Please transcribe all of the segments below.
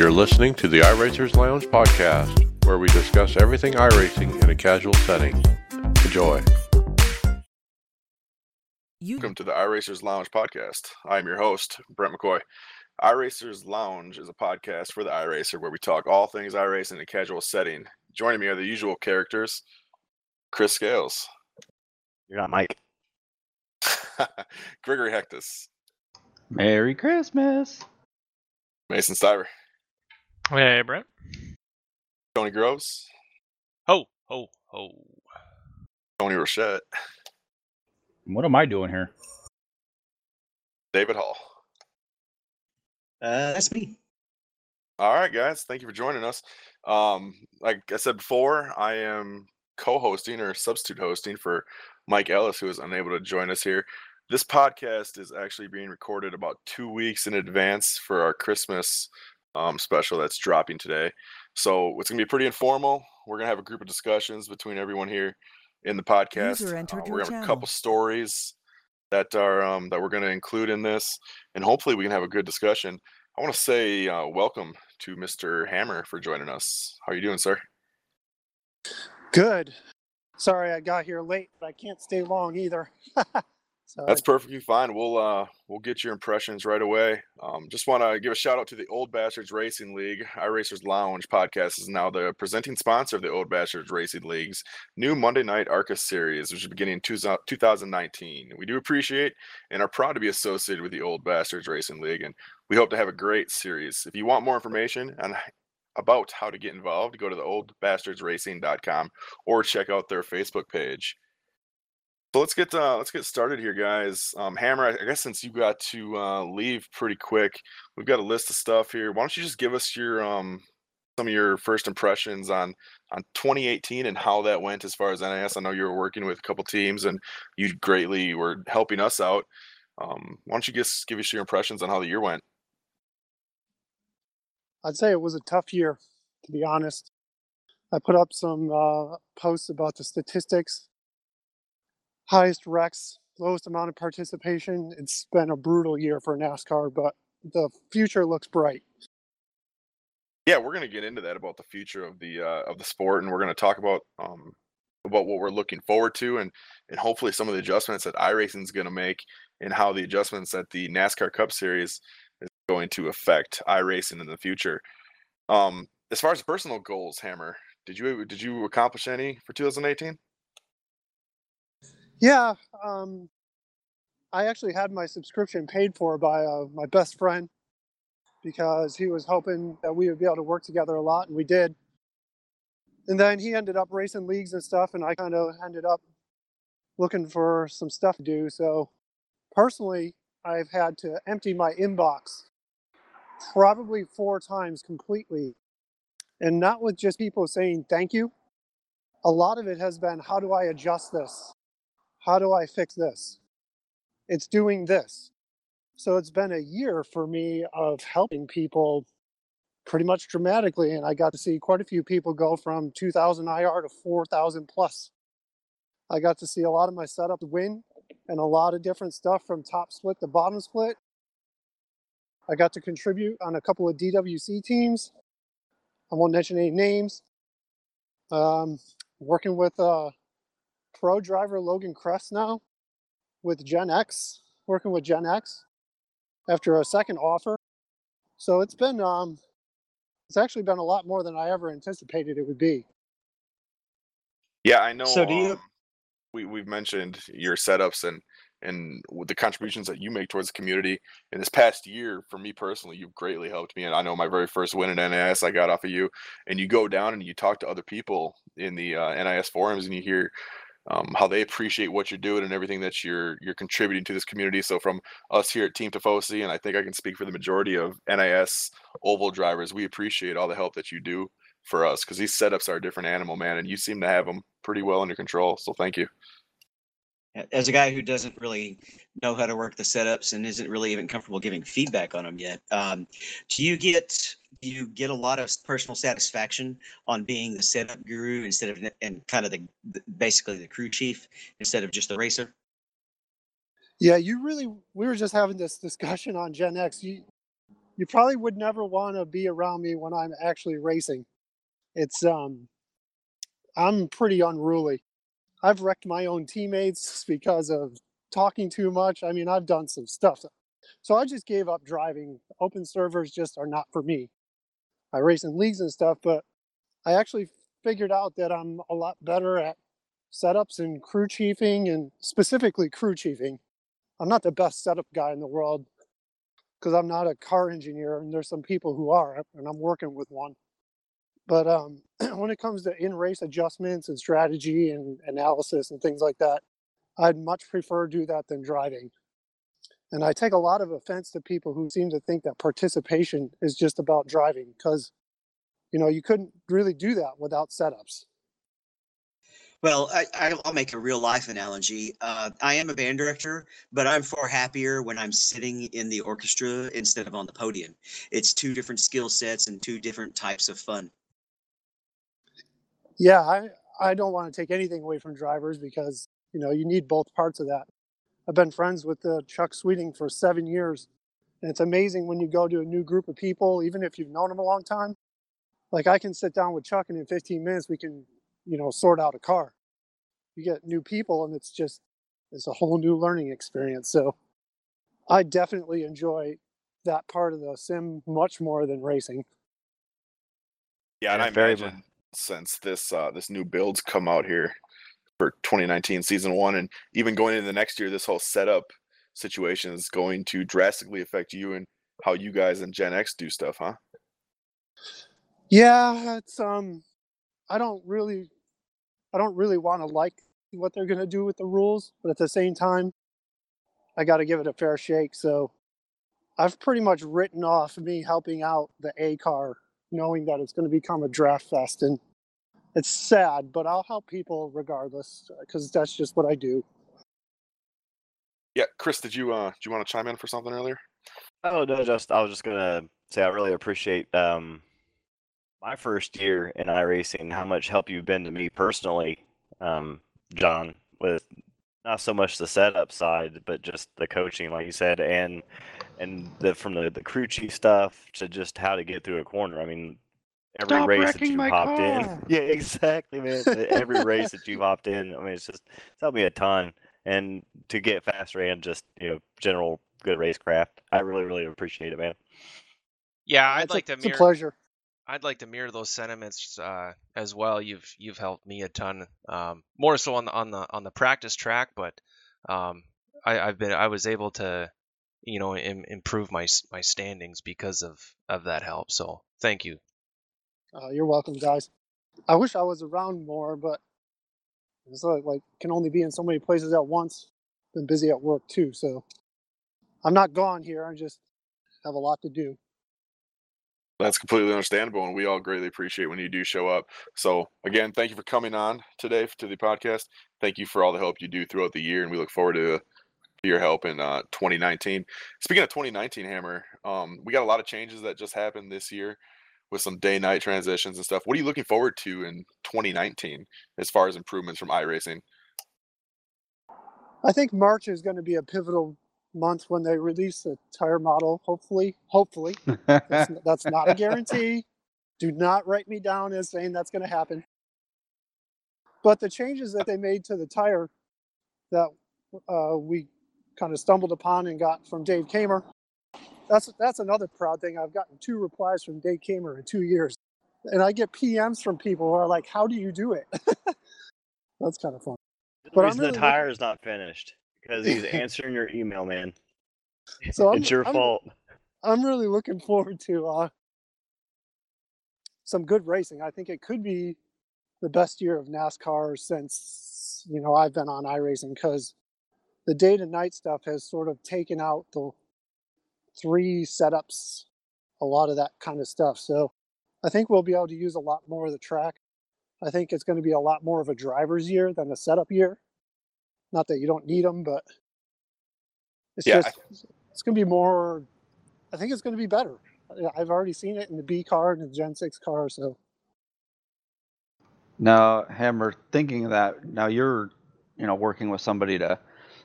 You're listening to the iRacers Lounge podcast, where we discuss everything iRacing in a casual setting. Enjoy. Welcome to the iRacers Lounge podcast. I am your host, Brent McCoy. iRacers Lounge is a podcast for the iRacer where we talk all things iRacing in a casual setting. Joining me are the usual characters Chris Scales, You're not Mike. Gregory Hectus, Merry Christmas. Mason Stiver, Hey, Brent. Tony Gross. Ho, ho, ho. Tony Rochette, What am I doing here? David Hall. Uh, that's me. All right, guys. Thank you for joining us. Um, like I said before, I am co-hosting or substitute hosting for Mike Ellis, who is unable to join us here. This podcast is actually being recorded about two weeks in advance for our Christmas um, special that's dropping today. So it's gonna be pretty informal. We're gonna have a group of discussions between everyone here in the podcast. Uh, we're gonna have a couple stories that are um, that we're gonna include in this, and hopefully we can have a good discussion. I want to say uh, welcome to Mr. Hammer for joining us. How are you doing, sir? Good. Sorry I got here late, but I can't stay long either. so That's perfectly fine. We'll uh we'll get your impressions right away. Um, just want to give a shout out to the Old Bastards Racing League. iRacers Lounge podcast is now the presenting sponsor of the Old Bastards Racing League's new Monday Night ARCA series, which is beginning in two- 2019. We do appreciate and are proud to be associated with the Old Bastards Racing League, and we hope to have a great series. If you want more information on about how to get involved, go to the oldbastardsracing.com or check out their Facebook page. So let's get uh, let's get started here, guys. Um, Hammer, I guess since you got to uh, leave pretty quick, we've got a list of stuff here. Why don't you just give us your um, some of your first impressions on on 2018 and how that went as far as NIS? I know you were working with a couple teams and you greatly were helping us out. Um, why don't you just give us your impressions on how the year went? I'd say it was a tough year, to be honest. I put up some uh, posts about the statistics. Highest wrecks, lowest amount of participation. It's been a brutal year for NASCAR, but the future looks bright. Yeah, we're gonna get into that about the future of the uh, of the sport, and we're gonna talk about um, about what we're looking forward to, and and hopefully some of the adjustments that iRacing is gonna make, and how the adjustments that the NASCAR Cup Series is going to affect iRacing in the future. Um, as far as personal goals, Hammer, did you did you accomplish any for 2018? Yeah, um, I actually had my subscription paid for by uh, my best friend because he was hoping that we would be able to work together a lot, and we did. And then he ended up racing leagues and stuff, and I kind of ended up looking for some stuff to do. So, personally, I've had to empty my inbox probably four times completely, and not with just people saying thank you. A lot of it has been, how do I adjust this? How do I fix this? It's doing this. So it's been a year for me of helping people pretty much dramatically. And I got to see quite a few people go from 2000 IR to 4000 plus. I got to see a lot of my setups win and a lot of different stuff from top split to bottom split. I got to contribute on a couple of DWC teams. I won't mention any names. Um, working with uh, pro driver Logan Crest now with Gen X, working with Gen X after a second offer. So it's been um it's actually been a lot more than I ever anticipated it would be. Yeah, I know. So do you- um, we we've mentioned your setups and and with the contributions that you make towards the community in this past year. For me personally, you've greatly helped me, and I know my very first win at NIS I got off of you. And you go down and you talk to other people in the uh, NIS forums, and you hear um, how they appreciate what you're doing and everything that you're you're contributing to this community. So from us here at Team Tifosi, and I think I can speak for the majority of NIS oval drivers, we appreciate all the help that you do for us because these setups are a different animal, man, and you seem to have them pretty well under control. So thank you. As a guy who doesn't really know how to work the setups and isn't really even comfortable giving feedback on them yet, um, do you get do you get a lot of personal satisfaction on being the setup guru instead of and kind of the, basically the crew chief instead of just the racer? Yeah, you really we were just having this discussion on Gen X. You you probably would never want to be around me when I'm actually racing. It's um, I'm pretty unruly. I've wrecked my own teammates because of talking too much. I mean, I've done some stuff. So I just gave up driving. Open servers just are not for me. I race in leagues and stuff, but I actually figured out that I'm a lot better at setups and crew chiefing and specifically crew chiefing. I'm not the best setup guy in the world because I'm not a car engineer and there's some people who are and I'm working with one. But um, when it comes to in-race adjustments and strategy and analysis and things like that, I'd much prefer do that than driving. And I take a lot of offense to people who seem to think that participation is just about driving because, you know, you couldn't really do that without setups. Well, I, I- I'll make a real life analogy. Uh, I am a band director, but I'm far happier when I'm sitting in the orchestra instead of on the podium. It's two different skill sets and two different types of fun. Yeah, I, I don't want to take anything away from drivers because, you know, you need both parts of that. I've been friends with uh, Chuck Sweeting for seven years. And it's amazing when you go to a new group of people, even if you've known them a long time. Like I can sit down with Chuck and in 15 minutes we can, you know, sort out a car. You get new people and it's just it's a whole new learning experience. So I definitely enjoy that part of the sim much more than racing. Yeah, and Yeah, I very imagine mu- since this uh this new build's come out here for 2019 season one, and even going into the next year, this whole setup situation is going to drastically affect you and how you guys and Gen X do stuff, huh? Yeah, it's um I don't really I don't really want to like what they're to do with the rules, but at the same time I got to give it a fair shake. So I've pretty much written off me helping out the A car knowing that it's going to become a draft fest and it's sad, but I'll help people regardless cuz that's just what I do. Yeah, Chris, did you uh did you want to chime in for something earlier? Oh no, just I was just gonna say I really appreciate um my first year in iRacing, how much help you've been to me personally, um, John, with not so much the setup side, but just the coaching, like you said, and and the from the, the crew chief stuff to just how to get through a corner. I mean, every Stop race that you my hopped in, yeah, exactly, man. every race that you've hopped in, I mean, it's just it's helped me a ton, and to get faster and just you know general good racecraft, I really really appreciate it, man. Yeah, I'd It's a- like to It's a mirror. pleasure. I'd like to mirror those sentiments uh, as well. You've you've helped me a ton, um, more so on the on the on the practice track, but um, I, I've been I was able to, you know, Im- improve my my standings because of of that help. So thank you. Uh, you're welcome, guys. I wish I was around more, but it's like, like can only be in so many places at once. Been busy at work too, so I'm not gone here. I just have a lot to do. That's completely understandable, and we all greatly appreciate when you do show up. So, again, thank you for coming on today to the podcast. Thank you for all the help you do throughout the year, and we look forward to your help in uh, 2019. Speaking of 2019, Hammer, um, we got a lot of changes that just happened this year with some day-night transitions and stuff. What are you looking forward to in 2019 as far as improvements from iRacing? I think March is going to be a pivotal month when they release the tire model. Hopefully, hopefully that's, that's not a guarantee. Do not write me down as saying that's going to happen. But the changes that they made to the tire that uh, we kind of stumbled upon and got from Dave Kaemmer, that's that's another proud thing. I've gotten two replies from Dave Kaemmer in two years, and I get PMs from people who are like, "How do you do it?" that's kind of fun. The But reason really the looking- tire is not finished because he's answering your email, man. So I'm, it's your I'm, fault. I'm really looking forward to uh, some good racing. I think it could be the best year of NASCAR since you know I've been on iRacing because the day to night stuff has sort of taken out the three setups, a lot of that kind of stuff. So I think we'll be able to use a lot more of the track. I think it's going to be a lot more of a driver's year than a setup year. Not that you don't need them, but it's Yeah, just it's going to be more. I think it's going to be better. I've already seen it in the B car and the Gen Six car, so Now, Hammer, thinking of that, now you're, you know, working with somebody to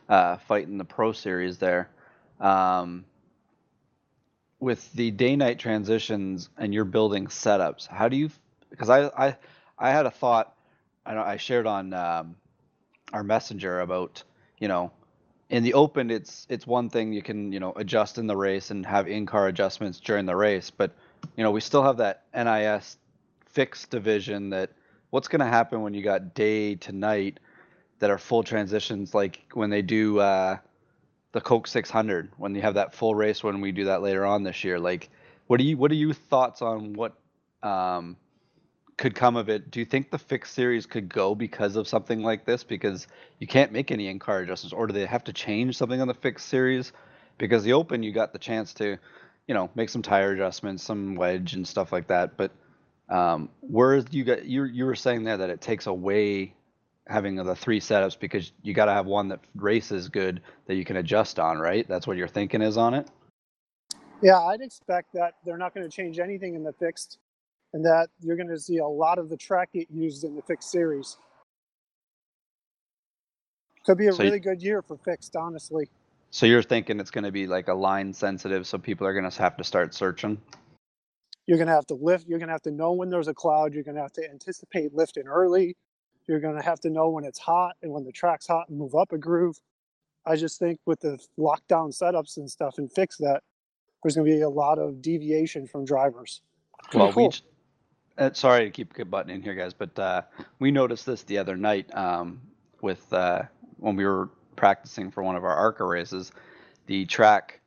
uh, fight in the Pro Series there. Um, with the day night transitions and you're building setups, how do you? Because I I I had a thought. I I shared on um, our messenger about you know in the open it's it's one thing you can you know adjust in the race and have in-car adjustments during the race but you know we still have that nis fixed division that what's going to happen when you got day to night that are full transitions like when they do uh, the coke 600 when you have that full race when we do that later on this year like what do you what are your thoughts on what um, could come of it. Do you think the fixed series could go because of something like this? Because you can't make any in-car adjustments, or do they have to change something on the fixed series? Because the open, you got the chance to, you know, make some tire adjustments, some wedge and stuff like that. But um, whereas you got you you were saying there that it takes away having the three setups because you got to have one that races good that you can adjust on, right? That's what you're thinking is on it. Yeah, I'd expect that they're not going to change anything in the fixed and that you're going to see a lot of the track get used in the fixed series. Could be a So really you- good year for fixed, honestly. So you're thinking it's going to be like a line sensitive, so people are going to have to start searching. You're going to have to lift. You're going to have to know when there's a cloud. You're going to have to anticipate lifting early. You're going to have to know when it's hot and when the track's hot and move up a groove. I just think with the lockdown setups and stuff and fix that, there's going to be a lot of deviation from drivers. Well, we j- uh, sorry to keep butting in here, guys, but uh, we noticed this the other night um, with uh, when we were practicing for one of our ARCA races. The track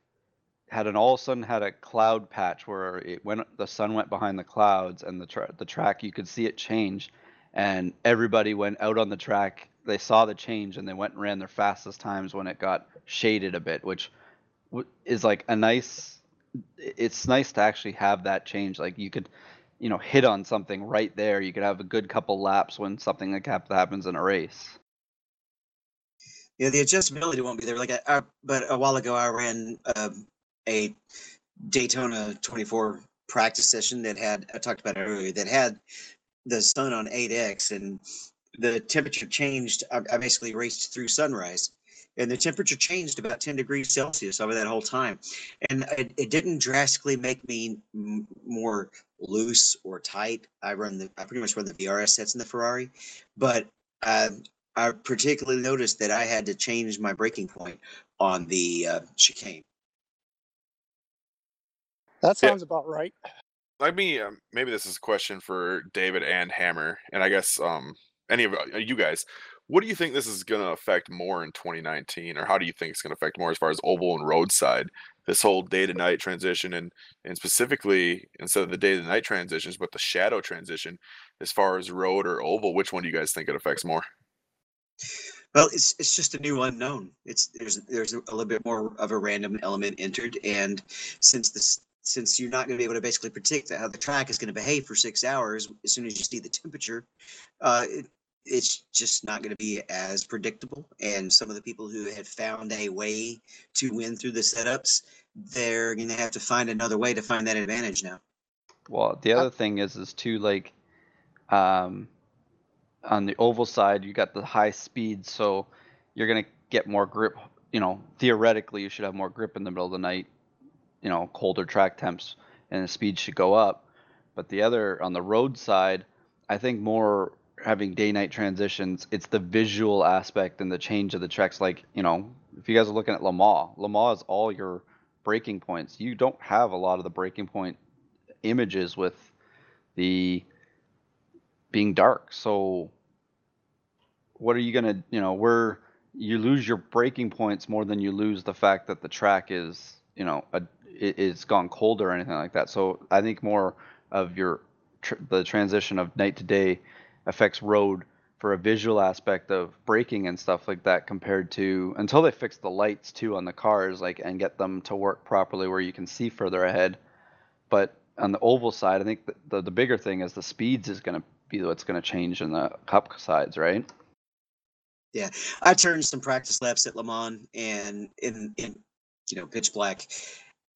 had an all of a sudden had a cloud patch where it went the sun went behind the clouds and the tra- the track you could see it change, and everybody went out on the track. They saw the change and they went and ran their fastest times when it got shaded a bit, which is like a nice. It's nice to actually have that change. Like you could you know, hit on something right there, you could have a good couple laps when something like that happens in a race. Yeah, the adjustability won't be there. Like, I, I, but a while ago, I ran um, a Daytona 24 practice session that had I talked about earlier that had the sun on 8x and the temperature changed. I, I basically raced through sunrise, and the temperature changed about 10 degrees Celsius over that whole time, and it, it didn't drastically make me m- more loose or tight. I run the I pretty much run the VRS sets in the Ferrari, but uh, I particularly noticed that I had to change my braking point on the uh, chicane. That Yeah. sounds about right. Let me um, maybe this is a question for David and Hammer, and I guess um any of uh, you guys. What do you think this is going to affect more in 2019, or how do you think it's going to affect more as far as oval and roadside? This whole day to night transition, and and specifically instead of the day to night transitions, but the shadow transition, as far as road or oval, which one do you guys think it affects more? Well, it's it's just a new unknown. It's there's there's a little bit more of a random element entered, and since this since you're not going to be able to basically predict how the track is going to behave for six hours as soon as you see the temperature, uh, it, it's just not going to be as predictable. And some of the people who had found a way to win through the setups, they're going to have to find another way to find that advantage now. Well, the other thing is, is too like, um, on the oval side, you got the high speed, so you're gonna get more grip. You know, theoretically, you should have more grip in the middle of the night. You know, colder track temps, and the speed should go up. But the other on the road side, I think more having day night transitions. It's the visual aspect and the change of the tracks. Like you know, if you guys are looking at Le Mans is all your breaking points. You don't have a lot of the breaking point images with the being dark. So what are you gonna you know where you lose your breaking points more than you lose the fact that the track is you know a, it, it's gone cold or anything like that. So I think more of your tr- the transition of night to day affects road for a visual aspect of braking and stuff like that compared to until they fix the lights too on the cars like and get them to work properly where you can see further ahead but on the oval side i think the, the, the bigger thing is the speeds is going to be what's going to change in the cup sides right Yeah, I turned some practice laps at Le Mans and in in you know pitch black.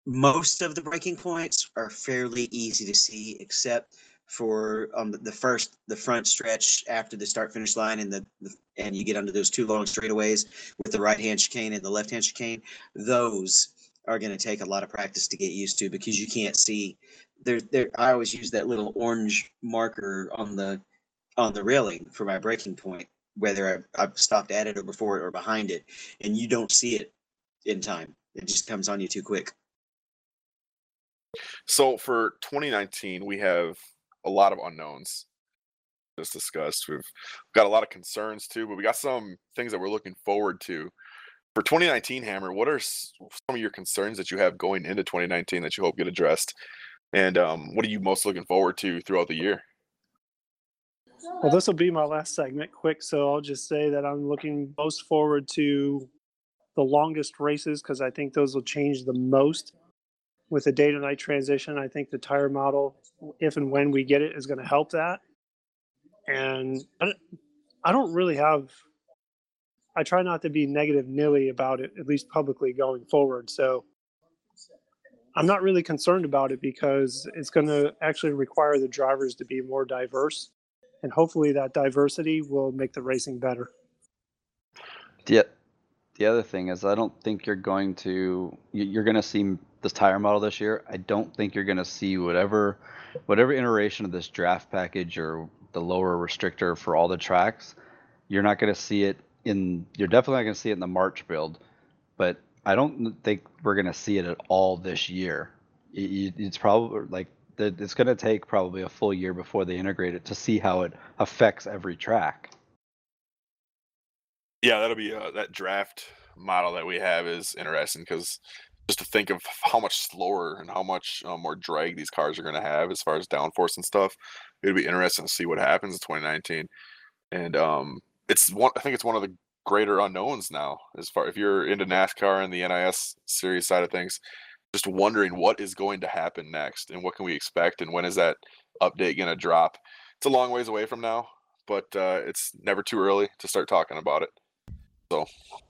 Most of the breaking points are fairly easy to see, except for um the- first the front stretch after the start finish line and the, the and you get under those two long straightaways with the right hand chicane and the left hand chicane. Those are going to take a lot of practice to get used to because you can't see. There there I always use that little orange marker on the on the railing for my breaking point whether I, I've stopped at it or before it or behind it and you don't see it in time. It just comes on you too quick So for 2019, we have a lot of unknowns. Just discussed. We've got a lot of concerns too, but we got some things that we're looking forward to. For 2019, Hammer, what are some of your concerns that you have going into 2019 that you hope get addressed? And um, what are you most looking forward to throughout the year? Well, this will be my last segment, quick. So I'll just say that I'm looking most forward to the longest races because I think those will change the most with the day to night transition. I think the tire model, if and when we get it, is going to help that. And I don't, really have, I try not to be negative nilly about it, at least publicly going forward. So I'm not really concerned about it because it's going to actually require the drivers to be more diverse and hopefully that diversity will make the racing better. The the other thing is, I don't think you're going to you- you're going to see this tire model this year. I don't think you're going to see whatever whatever iteration of this draft package or the lower restrictor for all the tracks. You're not going to see it in. You're definitely not going to see it in the March build, but I don't think we're going to see it at all this year. It- It's probably like. It's going to take probably a full year before they integrate it to see how it affects every track. Yeah, that'll be uh, that draft model that we have is interesting because just to think of how much slower and how much uh, more drag these cars are going to have as far as downforce and stuff, it'd be interesting to see what happens in 2019. And um, it's one, I think it's one of the greater unknowns now as far if you're into NASCAR and the NIS series side of things, just wondering what is going to happen next and what can we expect and when is that update going to drop. It's a long ways away from now, but uh, it's never too early to start talking about it. So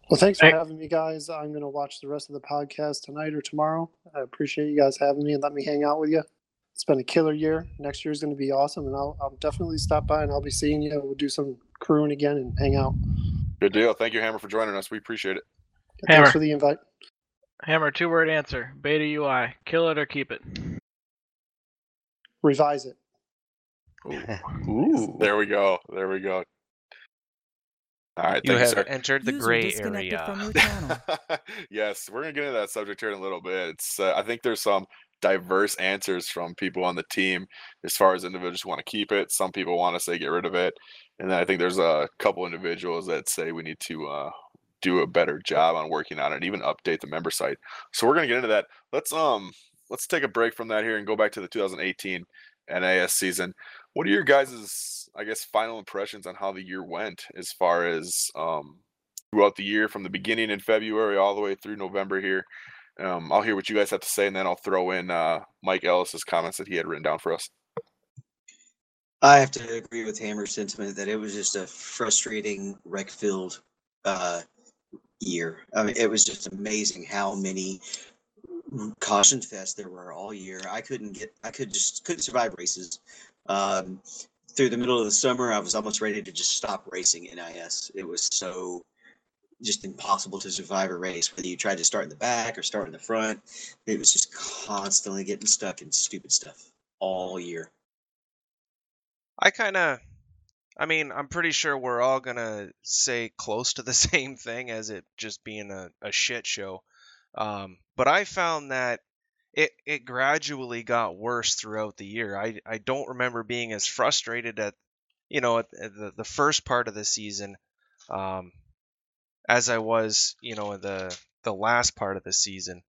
Well, thanks for having me, guys. I'm going to watch the rest of the podcast tonight or tomorrow. I appreciate you guys having me and let me hang out with you. It's been a killer year. Next year is going to be awesome, and I'll, I'll definitely stop by and I'll be seeing you. We'll do some crewing again and hang out. Good deal. Thank you, Hammer, for joining us. We appreciate it. Hammer. Thanks for the invite. Hammer, two word answer. Beta UI. Kill it or keep it. Revise it. Ooh. There we go. There we go. All right. You Thank have sir. entered the User gray area. from your channel. yes, we're gonna get into that subject here in a little bit. It's uh, I think there's some diverse answers from people on the team as far as individuals who want to keep it. Some people want to say get rid of it, and then I think there's a couple individuals that say we need to uh, do a better job on working on it, even update the member site. So we're gonna get into that. Let's um let's take a break from that here and go back to the 2018 NAS season. What are your guys' I guess final impressions on how the year went as far as um throughout the year from the beginning in February all the way through November here. Um, I'll hear what you guys have to say, and then I'll throw in uh, Mike Ellis's comments that he had written down for us. I have to agree with Hammer's sentiment that it was just a frustrating, wreck-filled uh, year. I mean, it was just amazing how many caution fests there were all year. I couldn't get, I could just couldn't survive races. Um, through the middle of the summer, I was almost ready to just stop racing NIS. It was so just impossible to survive a race, whether you tried to start in the back or start in the front. It was just constantly getting stuck in stupid stuff all year. I kind of, I mean, I'm pretty sure we're all gonna say close to the same thing as it just being a, a shit show. Um, but I found that it it gradually got worse throughout the year. I I don't remember being as frustrated at, you know, at, at the the first part of the season, um, as I was, you know, the the last part of the season.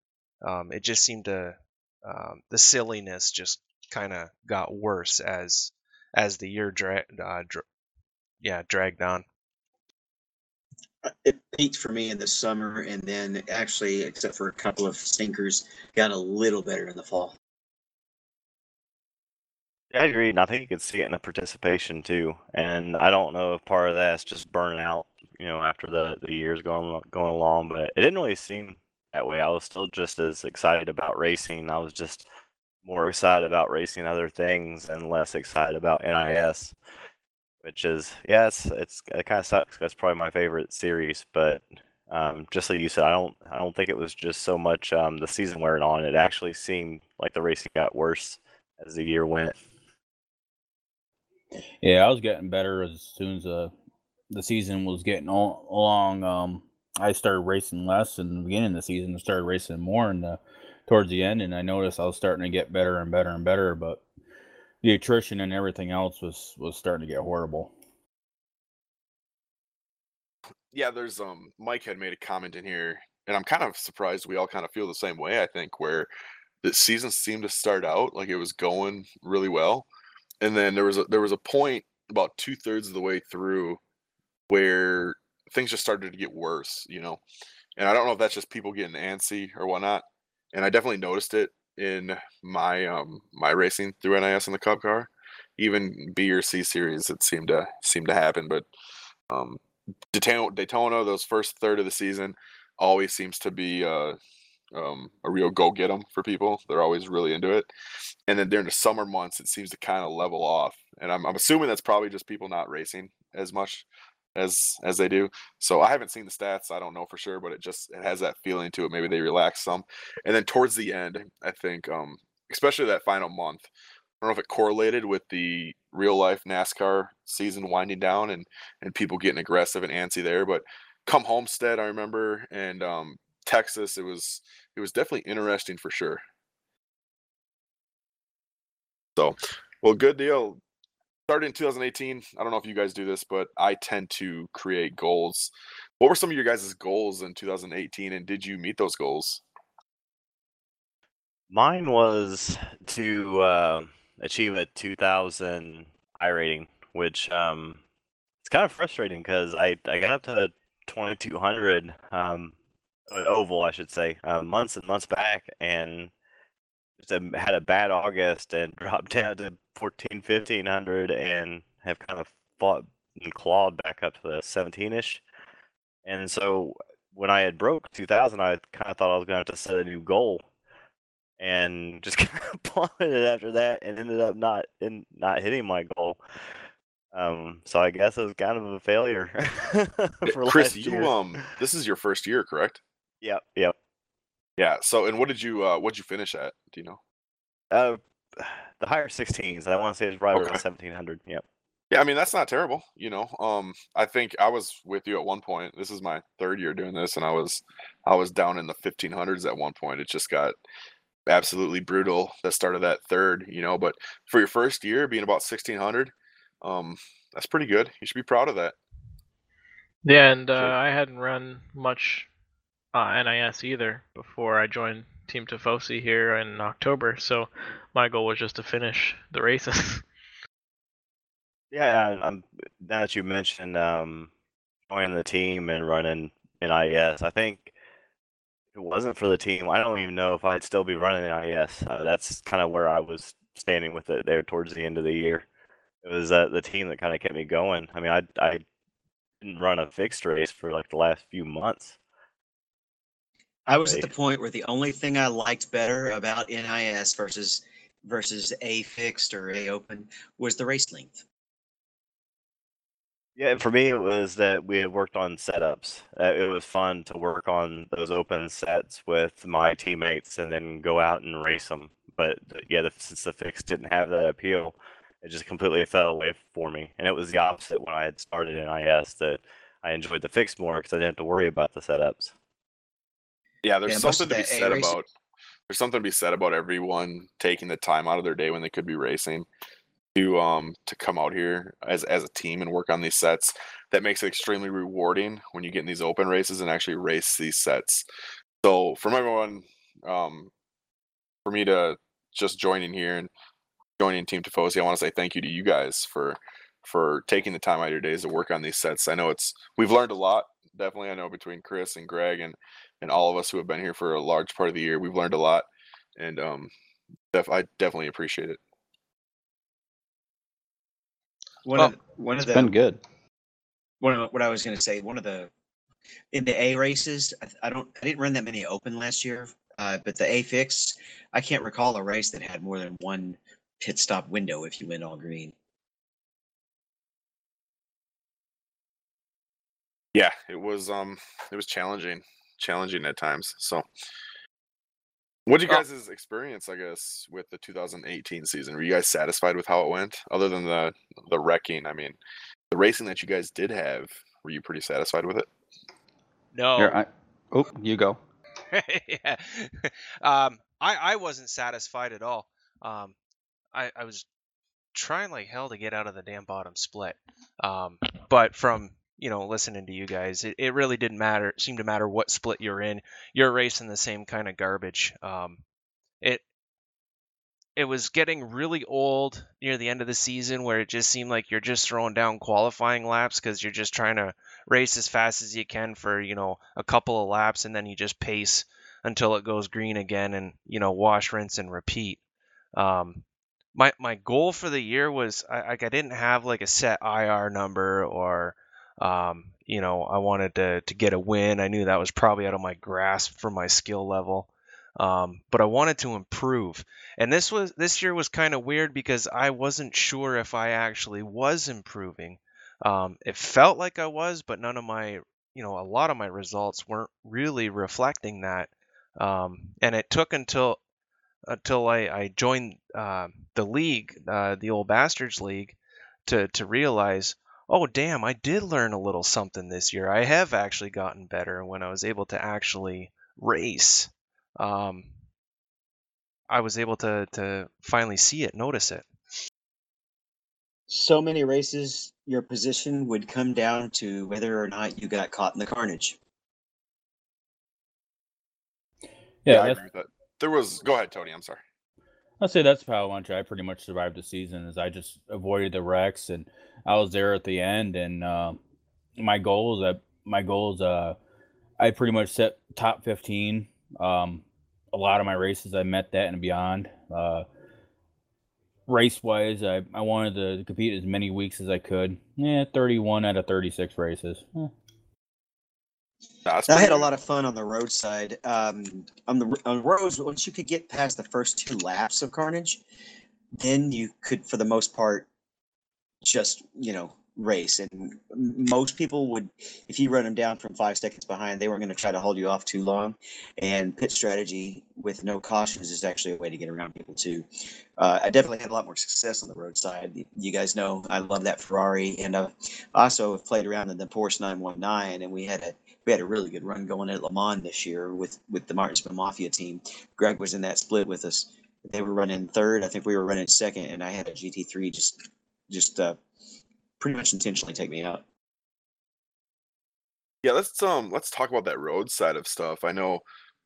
Um, it just seemed to, um, the silliness just kind of got worse as as the year dra- uh, dra- yeah dragged on. It peaked for me in the summer and then actually except for a couple of stinkers got a little better in the fall I agree, and I think you could see it in the participation too. And I don't know if part of that's just burning out, you know, after the the years going going along, but it didn't really seem that way. I was still just as excited about racing. I was just more excited about racing other things and less excited about NIS, which is yeah, it's it's it kind of sucks. That's probably my favorite series, but Um, just like you said, I don't I don't think it was just so much um, the season wearing on. It actually seemed like the racing got worse as the year went. Yeah, I was getting better as soon as uh, the season was getting al- along. Um, I started racing less in the beginning of the season. I started racing more in the towards the end, and I noticed I was starting to get better and better and better. But the attrition and everything else was was starting to get horrible. Yeah, there's um Mike had made a comment in here, and I'm kind of surprised we all kind of feel the same way. I think where the season seemed to start out like it was going really well, and then there was a there was a point about two thirds of the way through where things just started to get worse, you know. And I don't know if that's just people getting antsy or whatnot. And I definitely noticed it in my um my racing through NIS in the Cup car. Even B or C series, it seemed to seem to happen. But um, Daytona, Daytona, those first third of the season, always seems to be uh, um, a real go get 'em for people. They're always really into it. And then during the summer months, it seems to kind of level off. And I'm, I'm assuming that's probably just people not racing as much as as they do. So I haven't seen the stats. I don't know for sure, but it just it has that feeling to it. Maybe they relax some. And then towards the end, I think, um, especially that final month, I don't know if it correlated with the real life NASCAR season winding down and and people getting aggressive and antsy there. But come Homestead, I remember, and um, Texas, it was it was definitely interesting for sure. So, well, good deal. Started in 2018. I don't know if you guys do this, but I tend to create goals. What were some of your guys' goals in 2018, and did you meet those goals? Mine was to uh, achieve a 2000 I rating, which um, it's kind of frustrating because I, I got up to 2200 um, oval, I should say, uh, months and months back, and had a bad August and dropped down to 14, 1500 and have kind of fought and clawed back up to the 17ish. And so when I had broke 2000, I kind of thought I was going to have to set a new goal and just kind of plummeted after that and ended up not in not hitting my goal. Um, so I guess it was kind of a failure for Chris, you um this is your first year, correct? Yep, yep. Yeah. So and what did you uh what did you finish at? Do you know? Uh the higher 16s. I want to say it's right okay. around 1700. Yep. Yeah, I mean that's not terrible, you know. Um, I think I was with you at one point. This is my third year doing this, and I was, I was down in the 1500s at one point. It just got absolutely brutal that started that third, you know. But for your first year being about 1600, um, that's pretty good. You should be proud of that. Yeah, and uh, I hadn't run much uh, NIS either before I joined Team Tifosi here in October. So my goal was just to finish the races. yeah, I'm, now that you mentioned um, joining the team and running NIS, I think it wasn't for the team, I don't even know if I'd still be running NIS. Uh, that's kind of where I was standing with it there towards the end of the year. It was uh, the team that kind of kept me going. I mean, I I didn't run a fixed race for like the last few months. I was at the point where the only thing I liked better about NIS versus versus a fixed or a open was the race length. Yeah, for me, it was that we had worked on setups. Uh, it was fun to work on those open sets with my teammates and then go out and race them. But yeah, the, since the fix didn't have that appeal, it just completely fell away for me. And it was the opposite when I had started in IS that I enjoyed the fix more because I didn't have to worry about the setups. Yeah, there's yeah, something to be said about there's something to be said about everyone taking the time out of their day when they could be racing to um to come out here as as a team and work on these sets. That makes it extremely rewarding when you get in these open races and actually race these sets. So from everyone um for me to just joining here and joining team tifosi i want to say thank you to you guys for for taking the time out of your days to work on these sets. I know it's we've learned a lot definitely i know between chris and greg and and all of us who have been here for a large part of the year we've learned a lot and um def- i definitely appreciate it one well, of one of the been good. One of what I was going to say, one of the in the A races, I, I don't, I didn't run that many open last year, uh, but the A fix, I can't recall a race that had more than one pit stop window if you went all green. Yeah, it was um it was challenging, challenging at times. So what do you Well- guys' experience, I guess, with the 2018 season? Were you guys satisfied with how it went? Other than the the wrecking, I mean, the racing that you guys did have, were you pretty satisfied with it? No. Here, I, oh, you go. yeah. Um, I I wasn't satisfied at all. Um, I I was trying like hell to get out of the damn bottom split. Um, but from you know listening to you guys, it, it really didn't matter. It seemed to matter what split you're in. You're racing the same kind of garbage. Um, it it was getting really old near the end of the season where it just seemed like you're just throwing down qualifying laps because you're just trying to race as fast as you can for you know a couple of laps and then you just pace until it goes green again and you know wash rinse and repeat um, my my goal for the year was I, like I didn't have like a set IR number or um, you know I wanted to to get a win. I knew that was probably out of my grasp for my skill level. Um, but I wanted to improve. And this was this year was kind of weird because I wasn't sure if I actually was improving. Um, it felt like I was, but none of my, you know, a lot of my results weren't really reflecting that. Um, and it took until until I, I joined uh, the league, uh, the old bastards league, to to realize, oh damn, I did learn a little something this year. I have actually gotten better when I was able to actually race. Um, I was able to to finally see it, notice it. So many races, your position would come down to whether or not you got caught in the carnage. Yeah, I that's, agree with that. There was. Go ahead, Tony. I'm sorry. I'd say that's how much I pretty much survived the season. Is I just avoided the wrecks, and I was there at the end. And uh, my is that my goals, uh, I pretty much set top fifteen. Um, a lot of my races, I met that and beyond. Uh, race wise, I, I wanted to compete as many weeks as I could. Yeah, thirty one out of thirty six races. Eh. I had a lot of fun on the roadside. Um, on the on roads, once you could get past the first two laps of Carnage, then you could, for the most part, just you know race. And most people would, if you run them down from five seconds behind, they weren't going to try to hold you off too long. And pit strategy with no cautions is actually a way to get around people too. Uh, I definitely had a lot more success on the roadside. You guys know I love that Ferrari, and I also have played around in the Porsche 919, and we had a we had a really good run going at Le Mans this year with with the Martinsville Mafia team. Greg was in that split with us. They were running third. I think we were running second, and I had a GT3 just just uh, pretty much intentionally take me out. Yeah, let's um let's talk about that road side of stuff. I know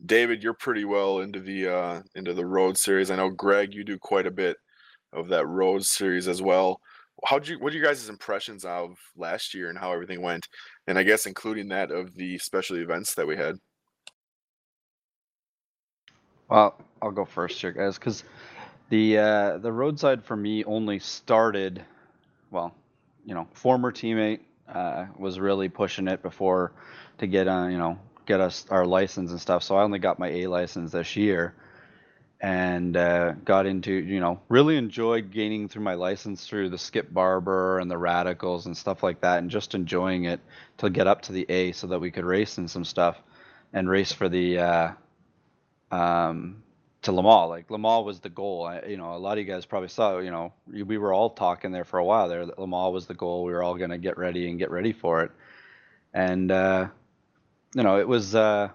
David, you're pretty well into the uh into the road series. I know Greg, you do quite a bit of that road series as well. How'd you what are you guys' impressions of last year and how everything went? And I guess including that of the special events that we had. Well, I'll go first here, guys, because the uh, the roadside for me only started. Well, you know, former teammate uh, was really pushing it before to get on, you know, get us our license and stuff. So I only got my A license this year, and uh, got into, you know, really enjoyed gaining through my license through the Skip Barber and the Radicals and stuff like that, and just enjoying it to get up to the A so that we could race in some stuff, and race for the. Uh, um, to Le Mans. Like Le Mans was the goal. I, you know, a lot of you guys probably saw. You know, we we were all talking there for a while there. That Le Mans was the goal. We were all gonna get ready and get ready for it. And uh, you know, it was uh,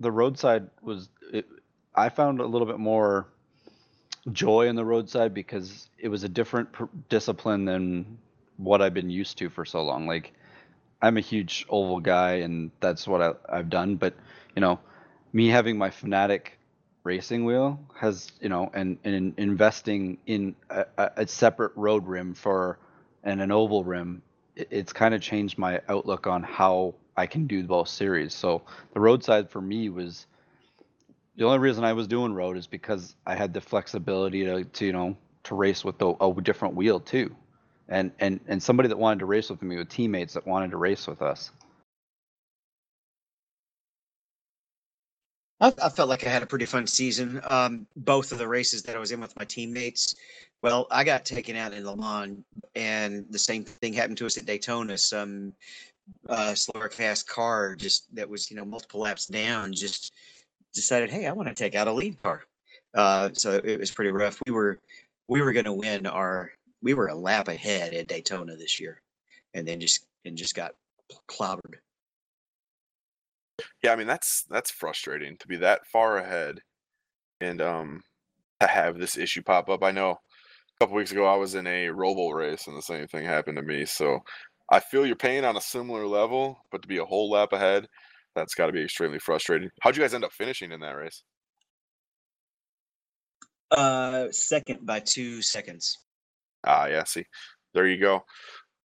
the roadside was. It, I found a little bit more joy in the roadside because it was a different pr- discipline than what I've been used to for so long. Like I'm a huge oval guy, and that's what I, I've done. But you know, me having my Fanatec racing wheel has, you know, and, and investing in a, a a separate road rim for and an oval rim, it, it's kind of changed my outlook on how I can do both series. So the roadside for me was the only reason I was doing road is because I had the flexibility to, to you know, to race with a, different wheel too. And, and and somebody that wanted to race with me with teammates that wanted to race with us. I, I felt like I had a pretty fun season. Um, both of the races that I was in with my teammates. Well, I got taken out in Le Mans, and the same thing happened to us at Daytona. Some uh, slower fast car just that was you know multiple laps down just decided, hey, I want to take out a lead car. Uh, so it was pretty rough. We were we were going to win our we were a lap ahead at Daytona this year, and then just and just got clobbered. Yeah, I mean that's that's frustrating to be that far ahead, and um to have this issue pop up. I know a couple weeks ago I was in a Roval race and the same thing happened to me. So I feel your pain on a similar level, but to be a whole lap ahead, that's got to be extremely frustrating. How'd you guys end up finishing in that race? Uh, second by two seconds. Ah, yeah. See, there you go.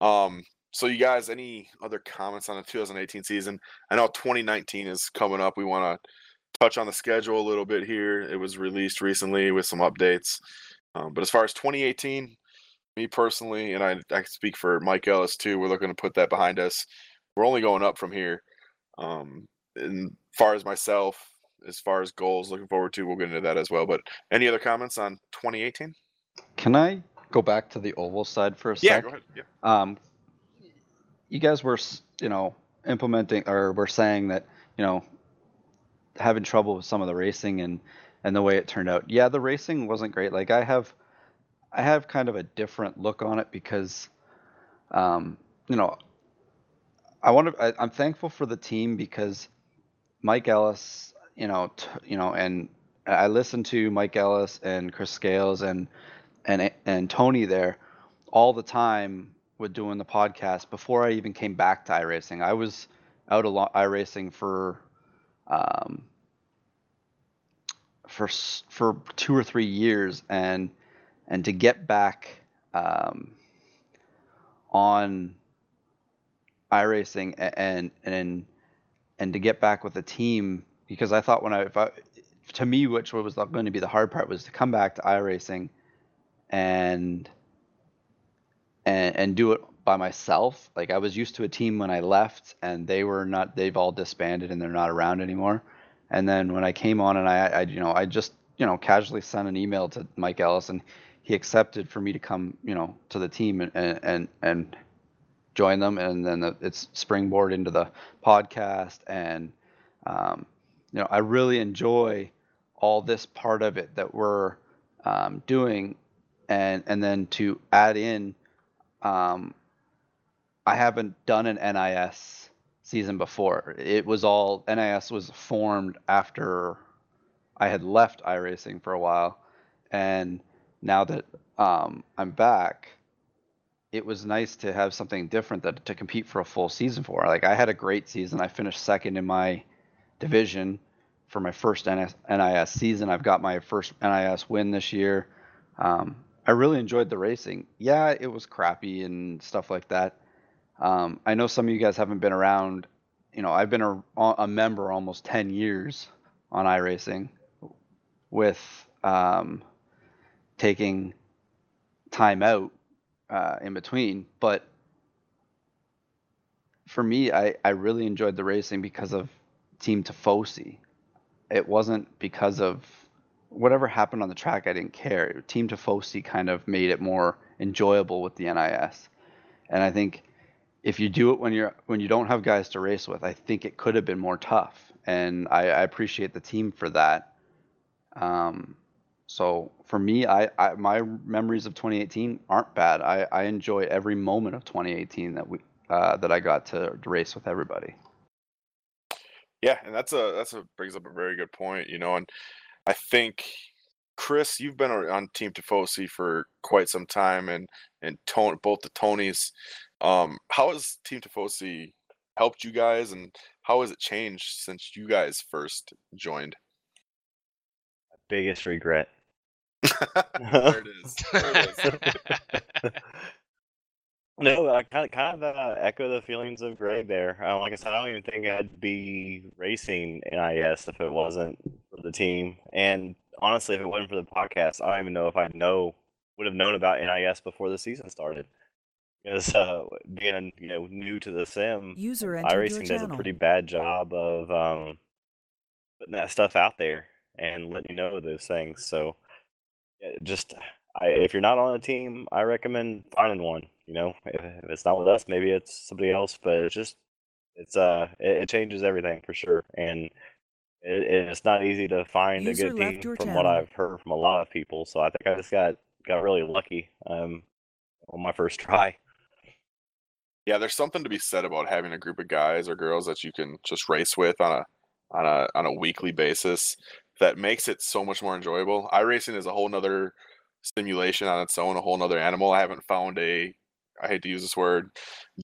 Um, so you guys, any other comments on the 2018 season? I know 2019 is coming up. We want to touch on the schedule a little bit here. It was released recently with some updates. Um, but as far as 2018, me personally, and I, I speak for Mike Ellis too, we're looking to put that behind us. We're only going up from here. Um, and as far as myself, as far as goals, looking forward to, we'll get into that as well. But any other comments on 2018? Can I go back to the oval side for a Yeah, sec? go ahead. Yeah. Um, you guys were, you know, implementing or were saying that, you know, having trouble with some of the racing and and the way it turned out. Yeah, the racing wasn't great. Like I have, I have kind of a different look on it because, um, you know, I want to. I'm thankful for the team because Mike Ellis, you know, t- you know, and I listened to Mike Ellis and Chris Scales and and and Tony there all the time with doing the podcast before I even came back to iRacing. I was out lot iRacing for um for for two or three years and and to get back um on iRacing and and and to get back with the team because I thought when I, if I to me which was going to be the hard part was to come back to iRacing and and and do it by myself. Like I was used to a team when I left, and they were not. They've all disbanded and they're not around anymore. And then when I came on, and I, I you know, I just you know casually sent an email to Mike Ellis, and he accepted for me to come, you know, to the team and and, and join them, and then the, it's springboard into the podcast, and um, you know, I really enjoy all this part of it that we're um, doing, and and then to add in um, I haven't done an NIS season before. It was all NIS was formed after I had left iRacing for a while, and now that um, I'm back, it was nice to have something different that to compete for a full season for. Like I had a great season. I finished second in my division for my first NS, NIS season. I've got my first NIS win this year. Um, I really enjoyed the racing. Yeah, it was crappy and stuff like that. Um, I know some of you guys haven't been around. You know, I've been a, a member almost 10 years on iRacing with um, taking time out uh, in between. But for me, I, I really enjoyed the racing because of Team Tifosi. It wasn't because of whatever happened on the track, I didn't care. Team Tifosi kind of made it more enjoyable with the NIS. And I think if you do it when you're when you don't have guys to race with, I think it could have been more tough. And I, I appreciate the team for that. Um, so for me, I, I my memories of 2018 aren't bad. I, I enjoy every moment of 2018 that we uh, that I got to race with everybody. Yeah, and that's a that's a brings up a very good point, you know, and I think Chris, you've been on Team Tifosi for quite some time, and and Tony, both the Tonys. Um, how has Team Tifosi helped you guys, and how has it changed since you guys first joined? Biggest regret. there it is. There it is. No, I kind of kind of uh, echo the feelings of Greg there. Uh, like I said, I don't even think I'd be racing NIS if it wasn't for the team. And honestly, if it wasn't for the podcast, I don't even know if I know would have known about NIS before the season started. Because uh, being you know new to the sim, User entered your iRacing does a pretty bad job of um, putting that stuff out there and let you know those things. So just I, if you're not on a team, I recommend finding one. You know, if, if it's not with us, maybe it's somebody else. But it's just it's uh it, it changes everything for sure, and it, it's not easy to find User a good team your from what. I've heard from a lot of people. So I think I just got got really lucky um on my first try. Yeah, there's something to be said about having a group of guys or girls that you can just race with on a on a on a weekly basis that makes it so much more enjoyable. iRacing is a whole nother simulation on its own, a whole nother animal. I haven't found a I hate to use this word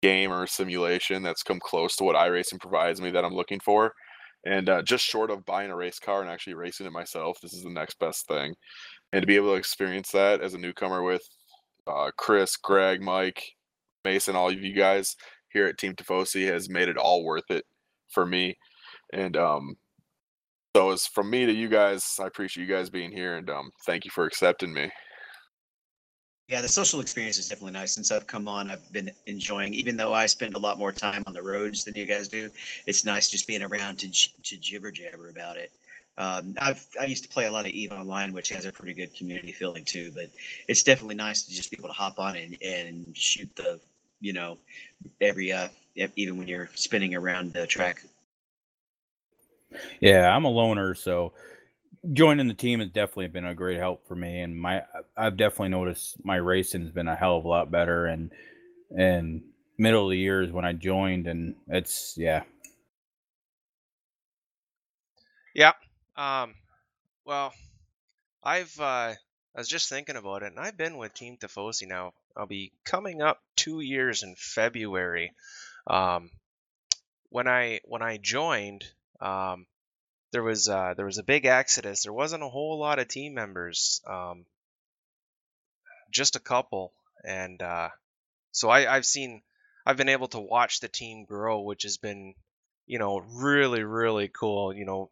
game or simulation that's come close to what iRacing provides me that I'm looking for. And uh, just short of buying a race car and actually racing it myself, this is the next best thing. And to be able to experience that as a newcomer with uh, Chris, Greg, Mike, Mason, all of you guys here at Team Tifosi has made it all worth it for me. And um, so as from me to you guys, I appreciate you guys being here and um, thank you for accepting me. Yeah, the social experience is definitely nice. Since I've come on, I've been enjoying. Even though I spend a lot more time on the roads than you guys do, it's nice just being around to to jibber jabber about it. Um, I've I used to play a lot of Eve Online, which has a pretty good community feeling too. But it's definitely nice to just be able to hop on and, and shoot the, you know, every uh even when you're spinning around the track. Yeah, I'm a loner, so joining the team has definitely been a great help for me. And my I've definitely noticed my racing has been a hell of a lot better. And and middle of the year is when I joined, and it's yeah. Yeah. Um, well, I've uh, I was just thinking about it, and I've been with Team Tifosi now. I'll be coming up two years in February. Um, when I when I joined, um, there was uh, there was a big exodus. There wasn't a whole lot of team members, um, just a couple, and uh, so I, I've seen I've been able to watch the team grow, which has been you know really really cool. You know,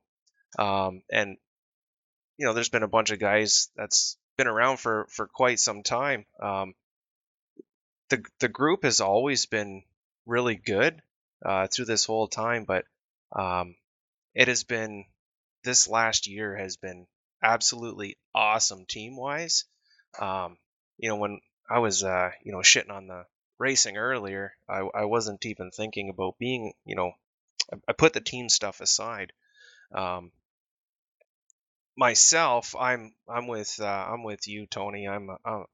um, and you know there's been a bunch of guys that's been around for for quite some time. Um, the the group has always been really good uh, through this whole time, but um, it has been this last year has been absolutely awesome team wise. Um, you know, when I was uh, you know shitting on the racing earlier, I, I wasn't even thinking about being you know I, I put the team stuff aside. Um, myself, I'm I'm with uh, I'm with you, Tony. I'm, I'm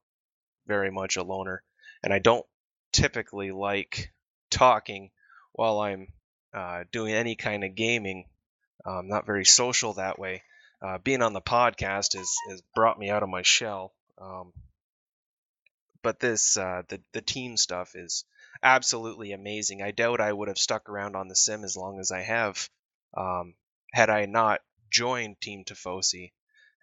very much a loner, and I don't typically like talking while I'm uh, doing any kind of gaming. I'm not very social that way. Uh, being on the podcast has, has brought me out of my shell. Um, but this uh, the the team stuff is absolutely amazing. I doubt I would have stuck around on the sim as long as I have um, had I not joined Team Tifosi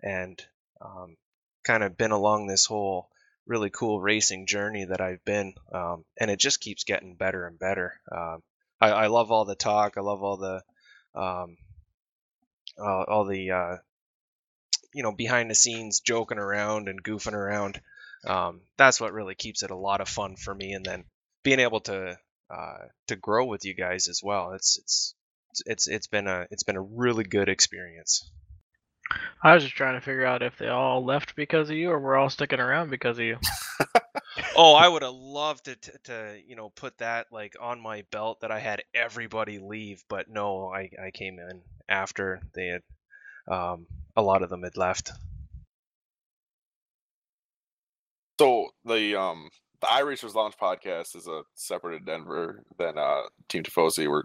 and um, kind of been along this whole really cool racing journey that I've been, um, and it just keeps getting better and better. Um, I, I love all the talk. I love all the um, uh, all the uh, you know behind the scenes joking around and goofing around. Um, that's what really keeps it a lot of fun for me, and then being able to uh, to grow with you guys as well. It's it's it's it's been a it's been a really good experience. I was just trying to figure out if they all left because of you or we're all sticking around because of you. oh, I would have loved to, to, to, you know, put that like on my belt that I had everybody leave, but no, I, I came in after they had, um, a lot of them had left. So the um the iRacers Lounge podcast is a separate in Denver than uh Team Tifosi. We're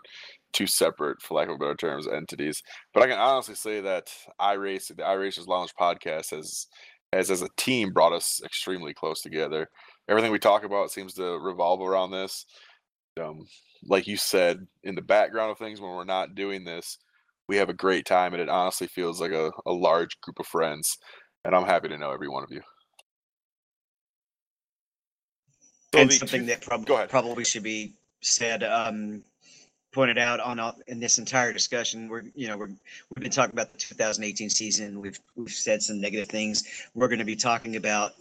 two separate, for lack of better terms, entities. But I can honestly say that iRace, the iRacers Lounge podcast, has has as a team brought us extremely close together. Everything we talk about seems to revolve around this. Um, like you said, in the background of things, when we're not doing this, we have a great time, and it honestly feels like a, a large group of friends. And I'm happy to know every one of you. And something that prob- go ahead. probably should be said, um, pointed out on all, in this entire discussion. We're you know we're we've been talking about the 2018 season. We've we've said some negative things. We're going to be talking about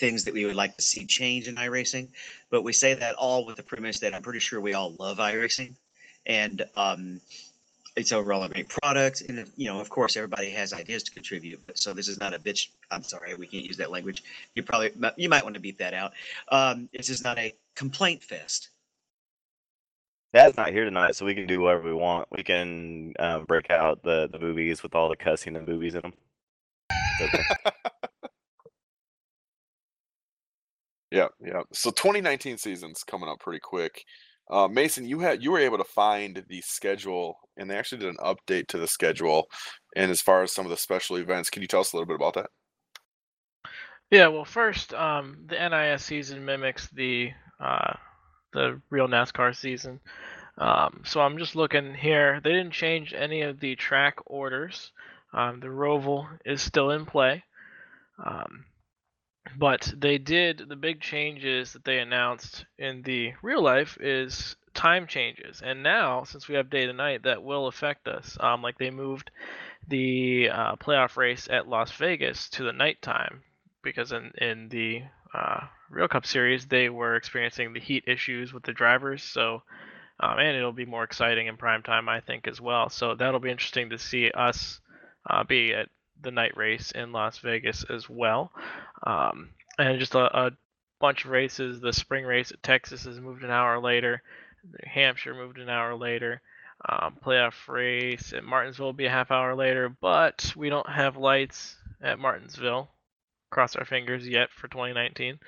things that we would like to see change in iRacing, but we say that all with the premise that I'm pretty sure we all love iRacing, and um, it's overall a great product. And you know, of course, everybody has ideas to contribute. But so this is not a bitch. I'm sorry, we can't use that language. You probably you might want to beat that out. Um, this is not a complaint fest. Dad's not here tonight, so we can do whatever we want. We can uh, break out the, the movies with all the cussing and boobies in them. Okay. Yeah, yeah. So 2019 season's coming up pretty quick. Uh, Mason, you had you were able to find the schedule, and they actually did an update to the schedule. And as far as some of the special events, can you tell us a little bit about that? Yeah, well, first, um, the NIS season mimics the uh, the real NASCAR season. Um, so I'm just looking here. They didn't change any of the track orders. Um, the Roval is still in play. Um, but they did the big changes that they announced in the real life is time changes and now since we have day to night that will affect us um, like they moved the uh, playoff race at las vegas to the nighttime because in, in the uh, real cup series they were experiencing the heat issues with the drivers so um, and it'll be more exciting in prime time i think as well so that'll be interesting to see us uh, be at the night race in Las Vegas as well. Um, and just a, a, bunch of races. The spring race at Texas has moved an hour later. New Hampshire moved an hour later. Um, playoff race at Martinsville will be a half hour later, but we don't have lights at Martinsville. Cross our fingers yet for 2019.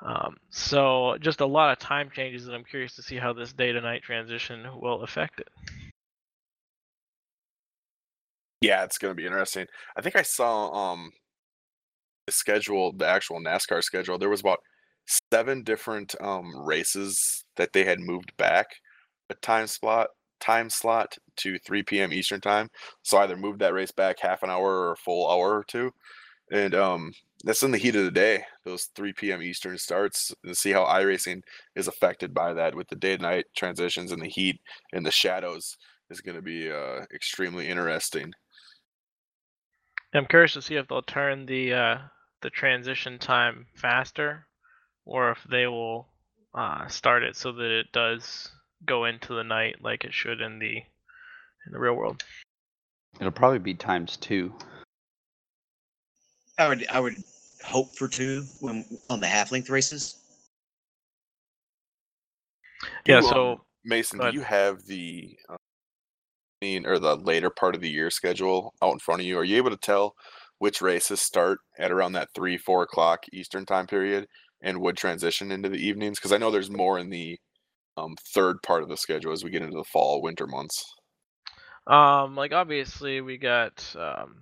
Um, so just a lot of time changes, and I'm curious to see how this day to night transition will affect it. Yeah, it's going to be interesting. I think I saw um the schedule, the actual NASCAR schedule. There was about seven different um races that they had moved back a time slot time slot to 3 p.m. Eastern time. So either move that race back half an hour or a full hour or two. And um that's in the heat of the day, those 3 p.m. Eastern starts, to see how iRacing is affected by that with the day to night transitions and the heat and the shadows is going to be uh, extremely interesting. I'm curious to see if they'll turn the uh, the transition time faster, or if they will uh, start it so that it does go into the night like it should in the in the real world. It'll probably be times two. I would I would hope for two when on the half length races. Yeah. You, So um, Mason, do you have the uh, mean, or the later part of the year schedule out in front of you? Are you able to tell which races start at around that three, four o'clock Eastern time period and would transition into the evenings? Because I know there's more in the um, third part of the schedule as we get into the fall, winter months. Um, like obviously we got um,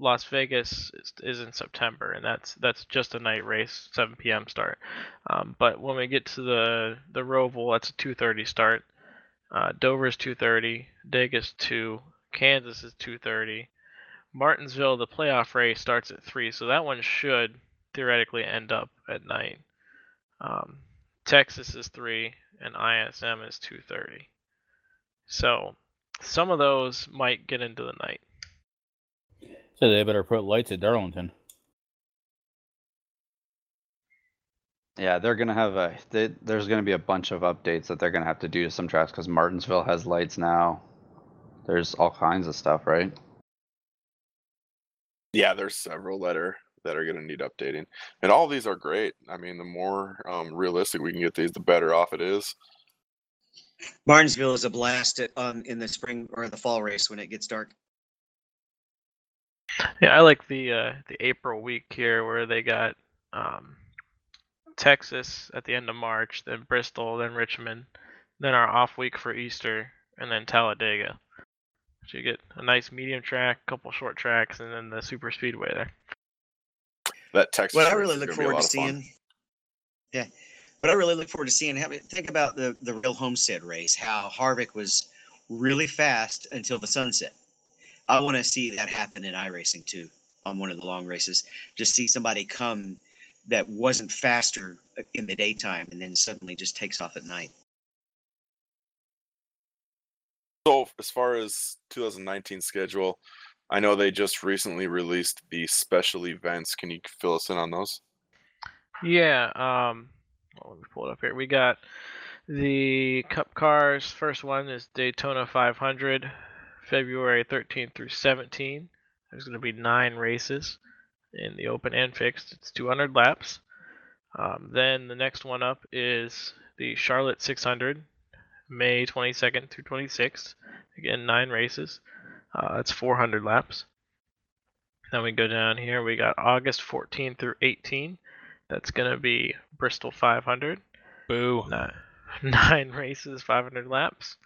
Las Vegas is, is in September, and that's that's just a night race, 7 p.m. start. Um, but when we get to the the Roval, that's a 2:30 start. Uh, Dover is 2:30, Vegas 2, Kansas is 2:30. Martinsville, the playoff race starts at three, so that one should theoretically end up at night. Um, Texas is three, and ISM is 2:30. So some of those might get into the night. So they better put lights at Darlington. Yeah, they're gonna have a. They, there's gonna be a bunch of updates that they're gonna have to do to some tracks because Martinsville has lights now. There's all kinds of stuff, right? Yeah, there's several that are that are going to need updating, and all these are great. I mean, the more um, realistic we can get these, the better off it is. Martinsville is a blast at, um, in the spring or the fall race when it gets dark. Yeah, I like the uh, the April week here where they got um, Texas at the end of March, then Bristol, then Richmond, then our off week for Easter, and then Talladega. So you get a nice medium track, a couple short tracks, and then the super speedway there. That Texas. What I really look gonna be a forward to of fun. seeing, yeah, what I really look forward to seeing. How, think about the the real Homestead race. How Harvick was really fast until the sunset. I want to see that happen in iRacing too on one of the long races. Just see somebody come that wasn't faster in the daytime and then suddenly just takes off at night. So, as far as 2019 schedule, I know they just recently released the special events. Can you fill us in on those? Yeah, um, well, let me pull it up here. We got the Cup Cars. First one is Daytona 500, February 13th through 17. There's going to be nine races in the open and fixed. It's 200 laps. Um, then the next one up is the Charlotte 600, May 22nd through 26th. Again, nine races. Uh, that's 400 laps. Then we go down here. We got August 14 through 18. That's going to be Bristol 500. Boo. Nine, nine races, 500 laps.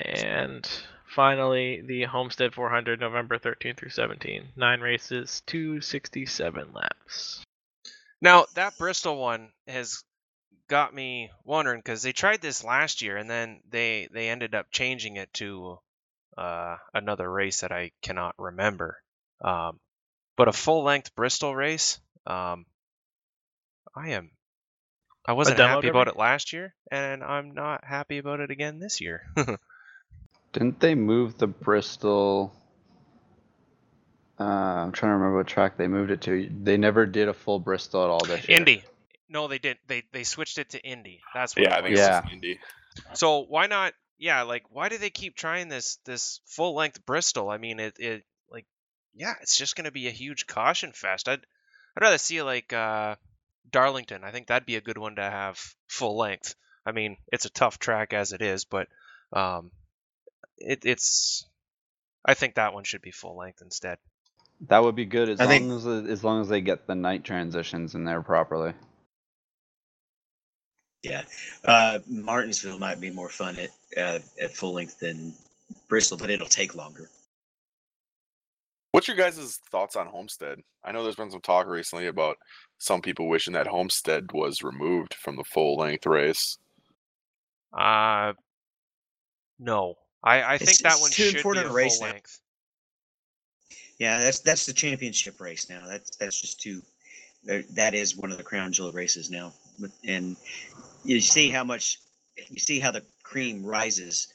And finally, the Homestead 400, November 13 through 17. Nine races, 267 laps. Now that Bristol one has got me wondering because they tried this last year and then they they ended up changing it to uh, another race that I cannot remember. Um, but a full length Bristol race, um, I am. I wasn't happy about it last year, and I'm not happy about it again this year. Didn't they move the Bristol? Uh, I'm trying to remember what track they moved it to. They never did a full Bristol at all this year. Indy. No, they didn't. They they switched it to Indy. That's what Yeah, I it think was. Yeah. Indy. So why not? Yeah, like why do they keep trying this this full length Bristol? I mean, it it like yeah, it's just gonna be a huge caution fest. I'd I'd rather see like uh, Darlington. I think that'd be a good one to have full length. I mean, it's a tough track as it is, but um, it it's I think that one should be full length instead. That would be good as I long think- as as long as they get the night transitions in there properly. Yeah, uh, Martinsville might be more fun at uh, at full length than Bristol, but it'll take longer. What's your guys' thoughts on Homestead? I know there's been some talk recently about some people wishing that Homestead was removed from the full length race. Uh, no, I I It's- think that it's one too should be important a a race full now. length. Yeah, that's that's the championship race now. That's that's just too. That is one of the crown jewel races now, and you see how much you see how the cream rises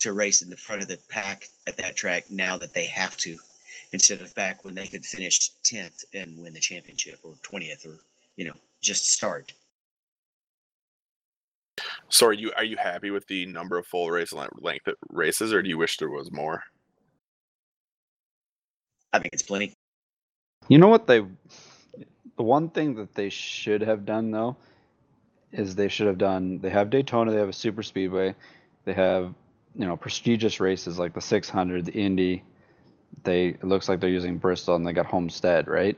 to race in the front of the pack at that track now that they have to, instead of back when they could finish tenth and win the championship or twentieth or you know just start. So are you are you happy with the number of full race length races, or do you wish there was more? I think it's plenty. You know what they the one thing that they should have done though is they should have done they have Daytona, they have a super speedway, they have you know prestigious races like the 600, the Indy. They it looks like they're using Bristol and they got Homestead, right?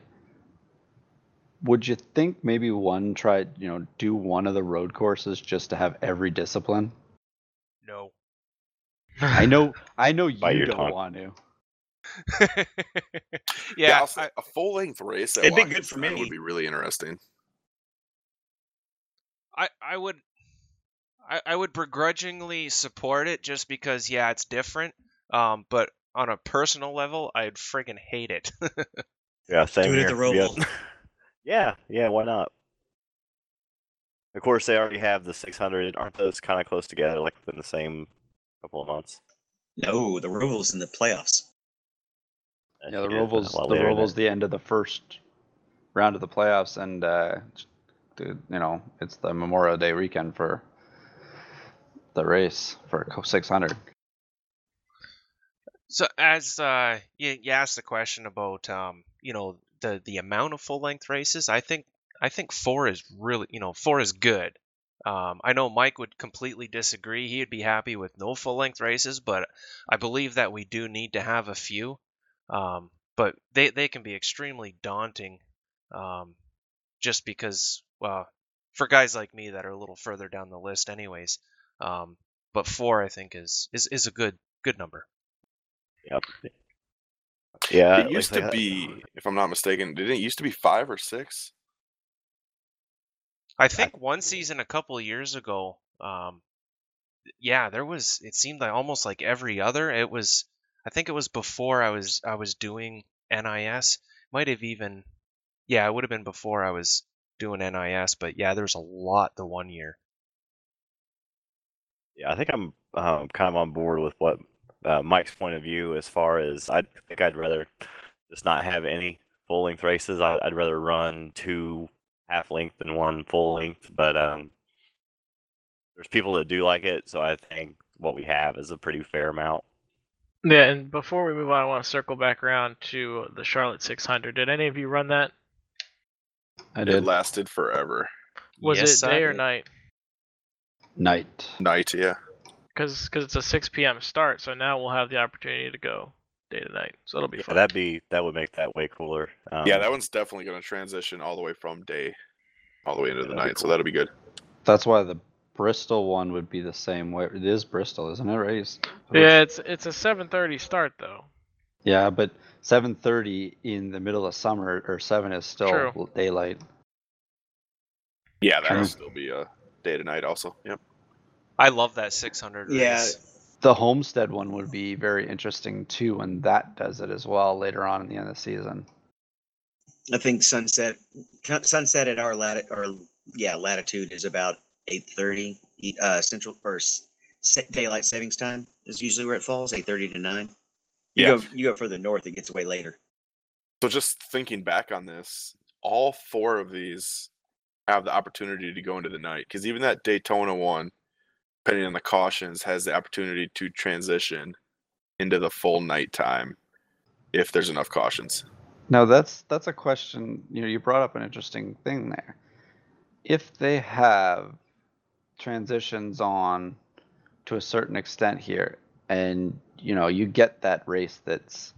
Would you think maybe one try, you know, do one of the road courses just to have every discipline? No. I know I know you don't tongue. want to. yeah, I'll I- a full length race. It'd be good for Glen me. Would be really interesting. I I would I, I would begrudgingly support it just because yeah it's different um but on a personal level I'd friggin' hate it Yeah, same Do it here. at the Yeah. Roval. yeah, yeah, yeah, why not? Of course, they already have the 600. Aren't those kind of close together, like within the same couple of months? No, the Roval's in the playoffs. Yeah, the Yeah, Roval's the later in Roval's the end of the first round of the playoffs, and uh, you know it's the Memorial Day weekend for the race for 600. so as uh you, you asked the question about um you know the the amount of full length races I think I think four is really you know four is good. Um I know Mike would completely disagree. He'd be happy with no full length races but I believe that we do need to have a few. Um but they they can be extremely daunting um just because well for guys like me that are a little further down the list anyways um but four I think is is is a good good number. Yep. Yeah, it used I to said, be, if I'm not mistaken, didn't it used to be five or six? I think one season a couple of years ago, um, yeah, there was. It seemed like almost like every other. It was. I think it was before I was I was doing NIS. Might have even. Yeah, it would have been before I was doing NIS. But yeah, there's a lot the one year. Yeah, I think I'm um, kind of on board with what uh, Mike's point of view as far as I think I'd rather just not have any full length races. I, I'd rather run two half length and one full length. But um, there's people that do like it, so I think what we have is a pretty fair amount. Yeah, and before we move on, I want to circle back around to the Charlotte 600. Did any of you run that? I It did. lasted forever. Was Yes, it I day or did. night? Night. Night, yeah. Because because it's a 6 p.m. start. So now we'll have the opportunity to go day to night. So it'll be Yeah, fun. that'd be that would make that way cooler. Um, yeah, that one's definitely going to transition all the way from day all the way into the That'd be night. So that'll be good. That's why the Bristol one would be the same way. It is Bristol, isn't it? Right? It's- yeah, it's it's a 7:30 start though. Yeah, but 7:30 in the middle of summer or 7 is still True. daylight. Yeah, that'll True. still be a day to night also. Yep. I love that 600 Yeah. The Homestead one would be very interesting too, when that does it as well later on in the end of the season. I think sunset sunset at our lat or yeah latitude is about eight thirty uh, central or s- daylight savings time is usually where it falls eight thirty to nine. You Yeah. go you go further north, it gets way later. So just thinking back on this, all four of these have the opportunity to go into the night because even that Daytona one, depending on the cautions, has the opportunity to transition into the full nighttime if there's enough cautions. Now that's that's a question. You know, you brought up an interesting thing there. If they have transitions on to a certain extent here, and you know, you get that race that's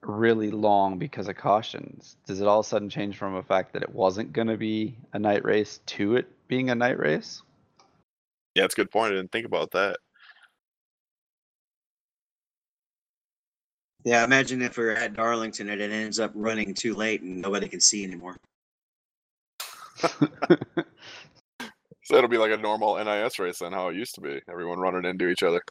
really long because of cautions, does it all of a sudden change from a fact that it wasn't going to be a night race to it being a night race? Yeah, it's a good point. I didn't think about that. Yeah, imagine if we're at Darlington and it ends up running too late and nobody can see anymore. So it'll be like a normal NIS race then, how it used to be. Everyone running into each other.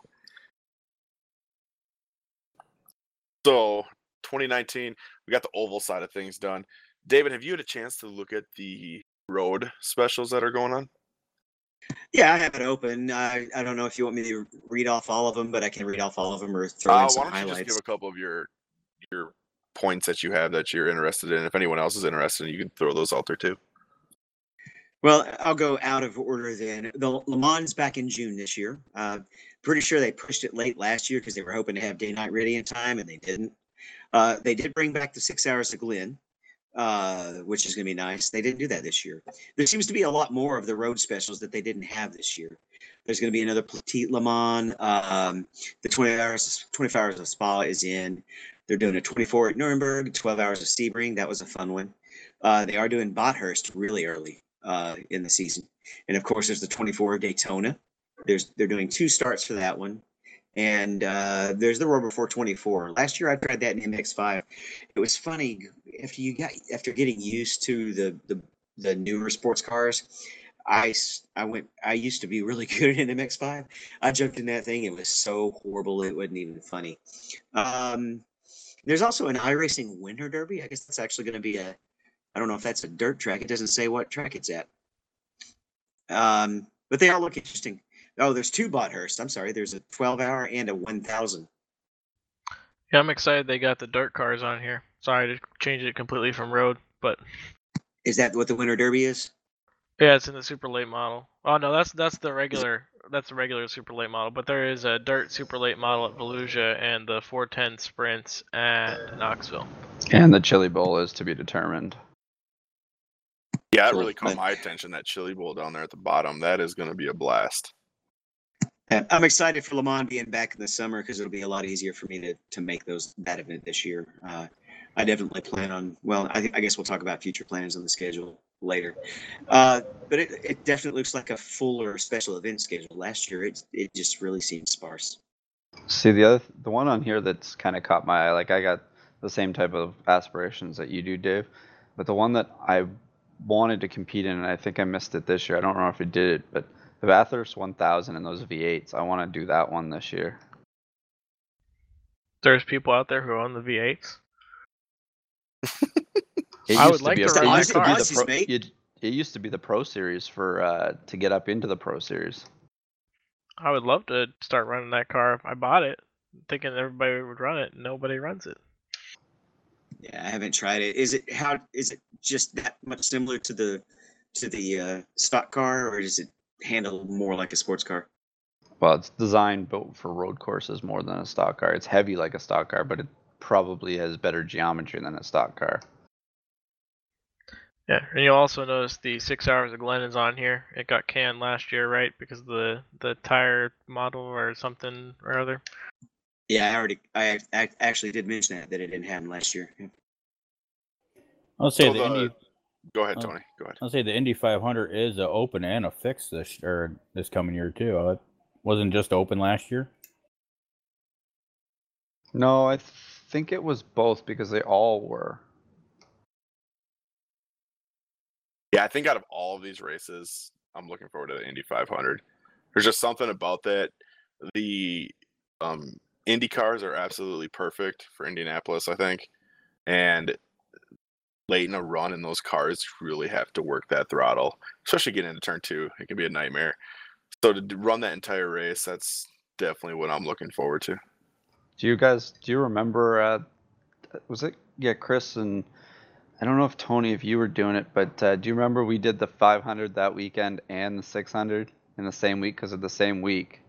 So 2019, we got the oval side of things done. David, have you had a chance to look at the road specials that are going on? Yeah, I have it open. I, I don't know if you want me to read off all of them, but I can read off all of them or throw Uh, in some why don't you just give a couple of your your points that you have that you're interested in? If anyone else is interested, you can throw those out there too. Well, I'll go out of order then. The Le Mans back in June this year. Uh, pretty sure they pushed it late last year because they were hoping to have day night ready in time, and they didn't. Uh, they did bring back the six hours of Glen, uh, which is going to be nice. They didn't do that this year. There seems to be a lot more of the road specials that they didn't have this year. There's going to be another Petit Le Mans. Um, the 20 hours, 25 hours of Spa is in. They're doing a 24 at Nuremberg, 12 hours of Sebring. That was a fun one. Uh, they are doing Bathurst really early uh, in the season, and of course, there's the 24 of Daytona. There's they're doing two starts for that one, and uh, there's the Rover 424. Last year, I tried that in MX5. It was funny after you got after getting used to the the, the newer sports cars. I I went I used to be really good in MX5. I jumped in that thing. It was so horrible. It wasn't even funny. Um, there's also an iRacing Winter Derby. I guess that's actually going to be a I don't know if that's a dirt track. It doesn't say what track it's at. Um, but they all look interesting. Oh, there's two Bathurst. I'm sorry. There's a 12 hour and a 1000. Yeah, I'm excited they got the dirt cars on here. Sorry to change it completely from road, but Is that what the Winter Derby is? yeah, it's in the super late model. Oh no, that's that's the regular that's the regular super late model. But there is a dirt super late model at Volusia and the 410 sprints at Knoxville. And the Chili Bowl is to be determined. Yeah, it really caught my attention. That chili bowl down there at the bottom. That is going to be a blast. Uh, I'm excited for Le Mans being back in the summer because it'll be a lot easier for me to, to make those that event this year. Uh, I definitely plan on. Well, I, I guess we'll talk about future plans on the schedule later. Uh, but it, it definitely looks like a fuller special event schedule. Last year, it it just really seemed sparse. See the other the one on here that's kind of caught my eye. Like I got the same type of aspirations that you do, Dave. But the one that I wanted to compete in, and I think I missed it this year. I don't know if I did it, but the Bathurst 1000 and those V8s. I want to do that one this year. There's people out there who own the V8s. It I used would to like be to a- run it used to be the pro, it, it used to be the Pro Series for uh, to get up into the Pro Series. I would love to start running that car. I bought it, thinking everybody would run it. Nobody runs it. Yeah, I haven't tried it. Is it how is it just that much similar to the to the uh, stock car, or does it handle more like a sports car? Well, it's designed built for road courses more than a stock car. It's heavy like a stock car, but it probably has better geometry than a stock car. Yeah, and you'll also notice the six hours of Glen is on here. It got canned last year, right? Because of the the tire model or something or other. Yeah, I already, I, I actually did mention that that it didn't happen last year. Yeah. I'll say So the, the- Indy. Go ahead. Tony. Go ahead. I'll say the Indy 500 is a open and a fixed this or this coming year too. Uh, It wasn't just open last year. No, I th- think it was both because they all were. Yeah, I think out of all of these races, I'm looking forward to the Indy 500. There's just something about that. The um, Indy cars are absolutely perfect for Indianapolis, I think. And late in a run in those cars, really have to work that throttle, especially getting into turn two. It can be a nightmare. So to run that entire race, that's definitely what I'm looking forward to. Do you guys do you remember? Uh, was it yeah, Chris and I don't know if Tony, if you were doing it, but uh, do you remember we did the 500 that weekend and the 600 in the same week because of the same week?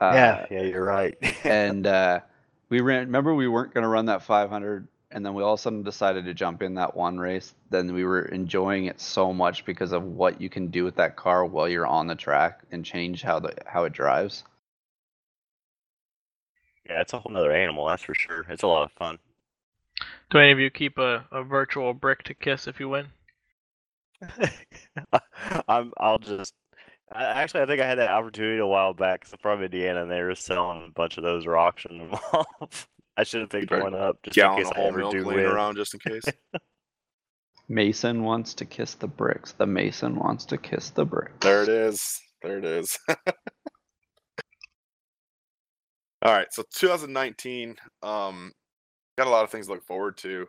Uh, yeah, yeah, you're right. and uh, we ran. Remember, we weren't going to run that 500, and then we all of a sudden decided to jump in that one race. Then we were enjoying it so much because of what you can do with that car while you're on the track and change how the how it drives. Yeah, it's a whole nother animal, that's for sure. It's a lot of fun. Do any of you keep a, a virtual brick to kiss if you win? I'm. I'll just. I, actually, I think I had that opportunity a while back. So from Indiana, and they were selling a bunch of those or auctioning them off. I should have picked better one up just in Gallon case of I whole ever milk do laying win. around just in case. Mason wants to kiss the bricks. The Mason wants to kiss the bricks. There it is. There it is. All right, so 2019, um, got a lot of things to look forward to.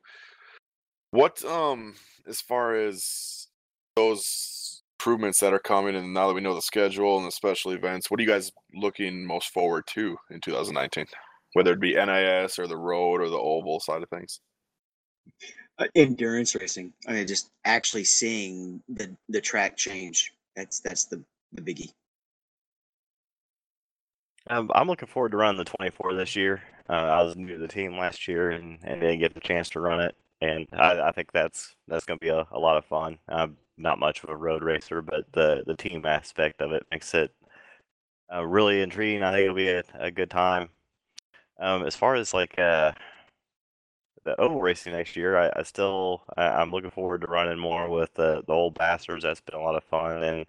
What, um, as far as those improvements that are coming, and now that we know the schedule and the special events, what are you guys looking most forward to in 2019? Whether it be NIS or the road or the oval side of things. Uh, endurance racing. I mean, just actually seeing the the track change. That's that's the the biggie. Um, I'm looking forward to running the 24 this year. Uh, I was new to the team last year and, and didn't get the chance to run it, and I, I think that's that's going to be a, a lot of fun. I'm not much of a road racer, but the the team aspect of it makes it uh, really intriguing. I think it'll be a, a good time. Um, as far as like uh, the oval racing next year, I, I still I, I'm looking forward to running more with the the old bastards. That's been a lot of fun, and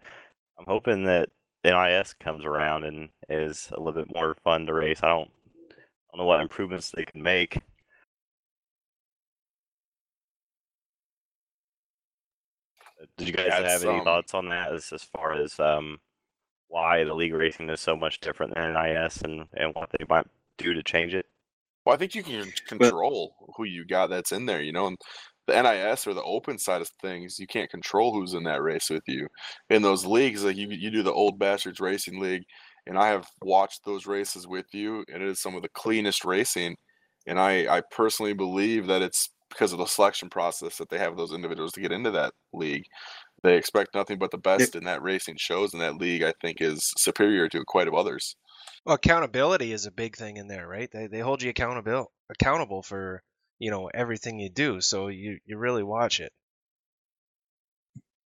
I'm hoping that NIS comes around and is a little bit more fun to race. I don't, I don't know what improvements they can make. Did you guys Yeah, have any um, thoughts on that as, as far as um, why the league racing is so much different than NIS and, and what they might do to change it? Well, I think you can control who you got that's in there, you know, and the NIS or the open side of things, you can't control who's in that race with you. In those leagues, like you, you do the Old Bastards Racing League, and I have watched those races with you, and it is some of the cleanest racing. And I, I personally believe that it's because of the selection process that they have those individuals to get into that league. They expect nothing but the best in that racing shows, and that league I think is superior to quite of others. Well, accountability is a big thing in there, right? They they hold you accountable accountable for you know everything you do, so you you really watch it.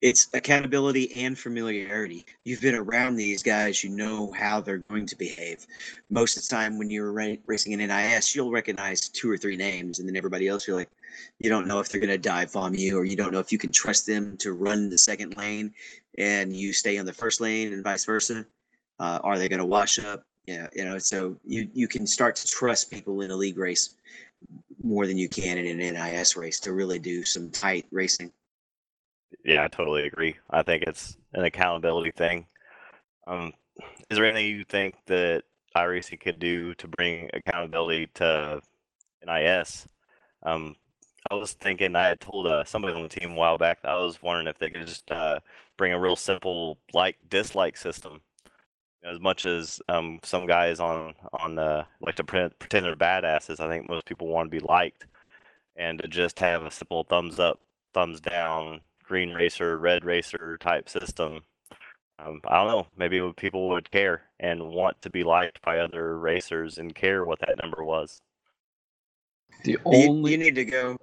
It's accountability and familiarity. You've been around these guys, you know how they're going to behave. Most of the time, when you're ra- racing in NIS, you'll recognize two or three names, and then everybody else, you're like, you don't know if they're going to dive bomb you, or you don't know if you can trust them to run the second lane, and you stay on the first lane, and vice versa. Uh, are they going to wash up? Yeah, you know, so you you can start to trust people in a league race more than you can in an NIS race to really do some tight racing. Yeah, I totally agree. I think it's an accountability thing. Um, is there anything you think that iRacing could do to bring accountability to NIS? Um, I was thinking I had told uh, somebody on the team a while back. I was wondering if they could just uh, bring a real simple like dislike system. As much as um, some guys on on uh, like to pretend, pretend they're badasses, I think most people want to be liked, and to just have a simple thumbs up, thumbs down, green racer, red racer type system. Um, I don't know. Maybe people would care and want to be liked by other racers and care what that number was. The You, only you need to go.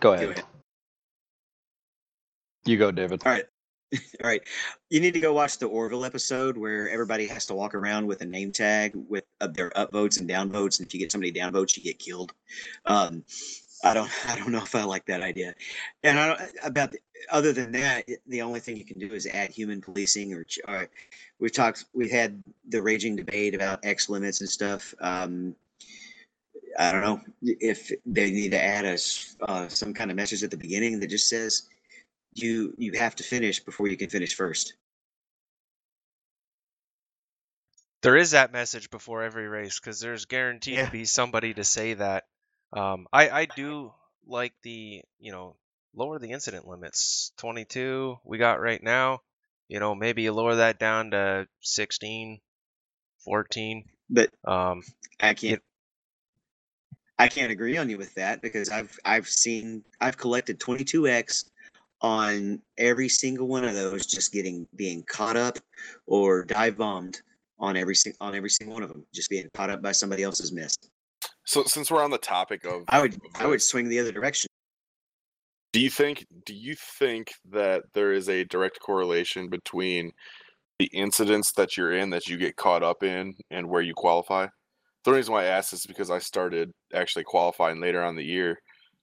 go Go ahead. ahead. You go, David. All right. All right. You need to go watch the Orville episode where everybody has to walk around with a name tag with uh, their upvotes and downvotes. And if you get somebody downvotes, you get killed. Um, I don't. I don't know if I like that idea. And I don't, about the, other than that, the only thing you can do is add human policing. Or, or we've talked. We've had the raging debate about X limits and stuff. Um, I don't know if they need to add us uh, some kind of message at the beginning that just says you you have to finish before you can finish first. There is that message before every race because there's guaranteed Yeah. to be somebody to say that. Um, I I do like the you know lower the incident limits. 22 we got right now. You know maybe you lower that down to 16, 14. But Um, I can't. I can't agree on you with that because I've I've seen I've collected 22x on every single one of those just getting being caught up or dive bombed on every on every single one of them just being caught up by somebody else's miss. So since we're on the topic of, I would of I would swing the other direction. do you think do you think that there is a direct correlation between the incidents that you're in that you get caught up in and where you qualify? The reason why I ask is because I started actually qualifying later on the year,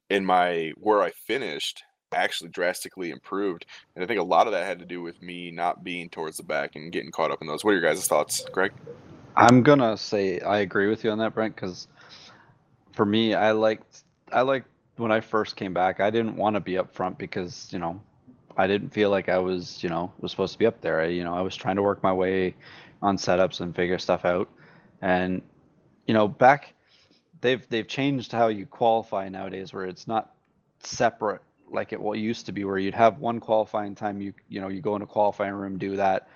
and my where I finished actually drastically improved, and I think a lot of that had to do with me not being towards the back and getting caught up in those. What are your guys' thoughts, Greg? I'm gonna say I agree with you on that, Brent, because for me, I liked I liked when I first came back. I didn't want to be up front because you know I didn't feel like I was you know was supposed to be up there. I, you know I was trying to work my way on setups and figure stuff out, and you know back they've they've changed how you qualify nowadays, where it's not separate like it used to be, where you'd have one qualifying time. You you know you go in a qualifying room, do that,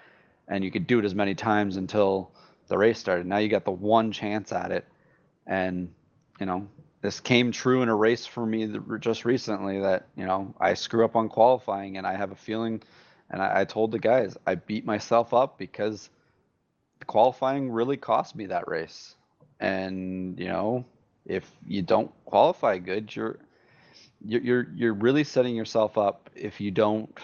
and you could do it as many times until the race started. Now you got the one chance at it, and you know this came true in a race for me just recently that you know I screw up on qualifying, and I have a feeling, and I, I told the guys I beat myself up because qualifying really cost me that race, and you know if you don't qualify good, you're you're you're really setting yourself up if you don't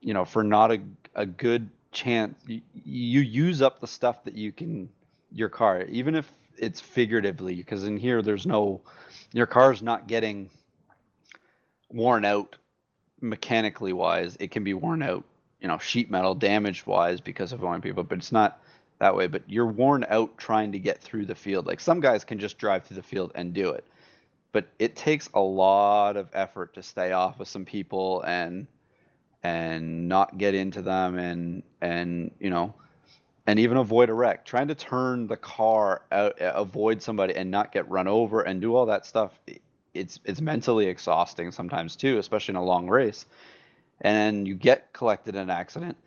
you know for not a, a good chance you, you use up the stuff that you can your car even if it's figuratively because in here there's no your car's not getting worn out mechanically wise. It can be worn out you know sheet metal damaged wise because of owning people but it's not that way. But you're worn out trying to get through the field. Like some guys can just drive through the field and do it but it takes a lot of effort to stay off of some people and and not get into them and and you know and even avoid a wreck. Trying to turn the car out uh, avoid somebody and not get run over and do all that stuff it's it's mentally exhausting sometimes too especially in a long race. And you get collected in an accident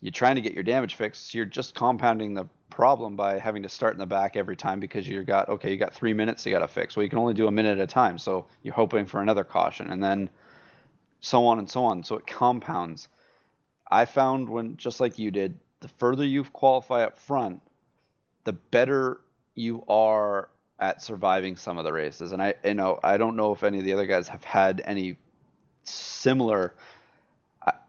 you're trying to get your damage fixed you're just compounding the problem by having to start in the back every time because you got okay you got three minutes you got to fix. Well you can only do a minute at a time so you're hoping for another caution and then so on and so on. So it compounds. I found when just like you did the further you qualify up front the better you are at surviving some of the races. And i you know i don't know if any of the other guys have had any similar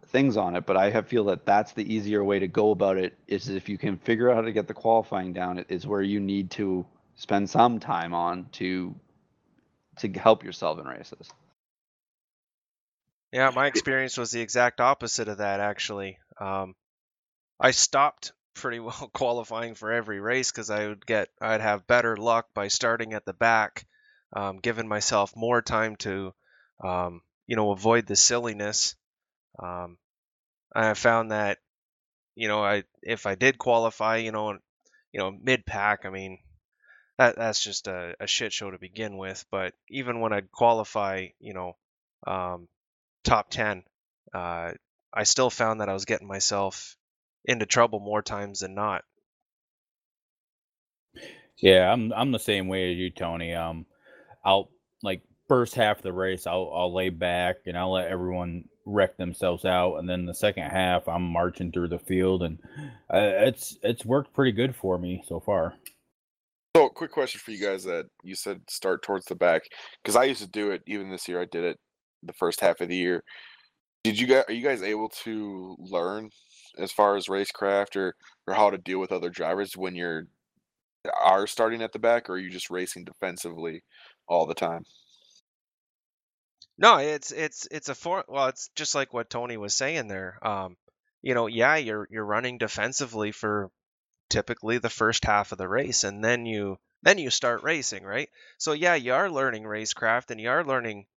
things on it, but I have feel that that's the easier way to go about it. Is if you can figure out how to get the qualifying down, it is where you need to spend some time on to to help yourself in races. Yeah, my experience was the exact opposite of that actually. Um, I stopped pretty well qualifying for every race because I would get I'd have better luck by starting at the back, um, giving myself more time to, um, you know, avoid the silliness. Um, I found that, you know, I if I did qualify, you know, you know, mid pack, I mean, that that's just a, a shit show to begin with. But even when I'd qualify, you know, um, top 10, uh, I still found that I was getting myself into trouble more times than not. Yeah, I'm I'm the same way as you, Tony. Um, I'll like first half of the race, I'll I'll lay back and I'll let everyone wreck themselves out, and then the second half, I'm marching through the field, and uh, it's it's worked pretty good for me so far. So, quick question for you guys that you said start towards the back because I used to do it even this year. I did it the first half of the year. Did you guys are you guys able to learn as far as racecraft or or how to deal with other drivers when you're are starting at the back, or are you just racing defensively all the time? No, it's it's it's a for well, it's just like what Tony was saying there. Um, you know, yeah, you're you're running defensively for typically the first half of the race, and then you then you start racing, right? So yeah, you are learning racecraft and you are learning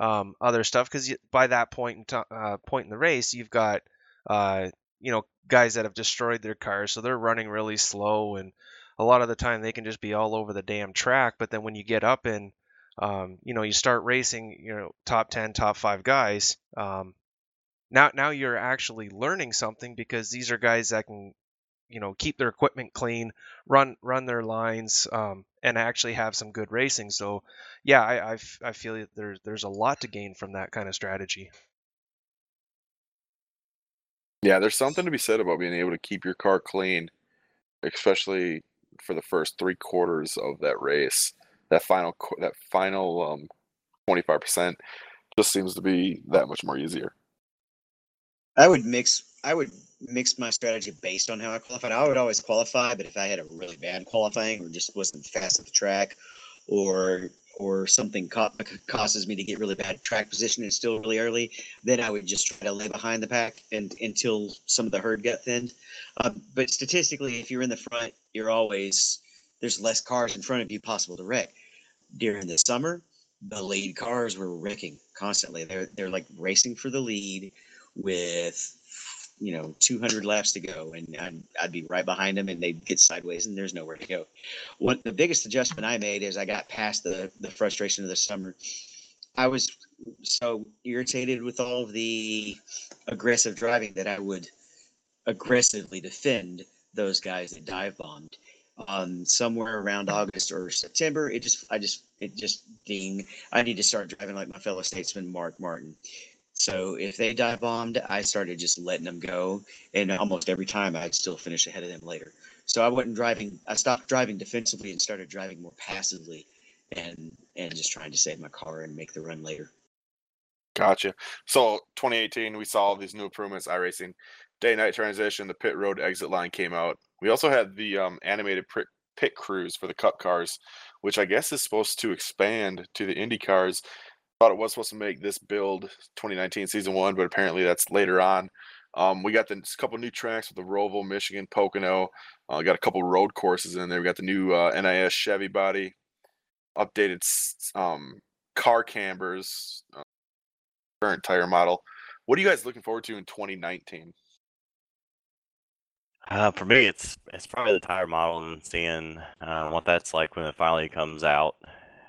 um, other stuff because by that point in t- uh, point in the race, you've got uh, you know guys that have destroyed their cars, so they're running really slow, and a lot of the time they can just be all over the damn track. But then when you get up in um, you know, you start racing, you know, top 10, top five guys. Um, now, now you're actually learning something because these are guys that can, you know, keep their equipment clean, run, run their lines, um, and actually have some good racing. So, yeah, I, I, I feel that there's, there's a lot to gain from that kind of strategy. Yeah, there's something to be said about being able to keep your car clean, especially for the first three quarters of that race that final that final um 25% just seems to be that much more easier. I would mix I would mix my strategy based on how I qualified. I would always qualify, but if I had a really bad qualifying or just wasn't fast at the track or or something ca- causes me to get really bad track position and still really early, then I would just try to lay behind the pack and until some of the herd got thinned. Uh, but statistically, if you're in the front, you're always there's less cars in front of you possible to wreck. During the summer, the lead cars were wrecking constantly. They're they're like racing for the lead with you know 200 laps to go and I'd, I'd be right behind them and they'd get sideways and there's nowhere to go what the biggest adjustment i made is i got past the the frustration of the summer i was so irritated with all of the aggressive driving that i would aggressively defend those guys that dive bombed um, somewhere around August or September, it just, I just, it just ding. I need to start driving like my fellow statesman, Mark Martin. So if they dive bombed, I started just letting them go, and almost every time I'd still finish ahead of them later. So I wasn't driving. I stopped driving defensively and started driving more passively, and and just trying to save my car and make the run later. Gotcha. So 2018, we saw these new improvements. iRacing, day night transition, the pit road exit line came out. We also had the um, animated pit crews for the Cup cars, which I guess is supposed to expand to the Indy cars. Thought it was supposed to make this build 2019 season one, but apparently that's later on. Um, we got the couple new tracks with the Roval, Michigan, Pocono. Uh, got a couple road courses in there. We got the new uh, NIS Chevy body, updated um, car cambers, uh, current tire model. What are you guys looking forward to in 2019? Uh, for me, it's it's probably the tire model and seeing uh, what that's like when it finally comes out.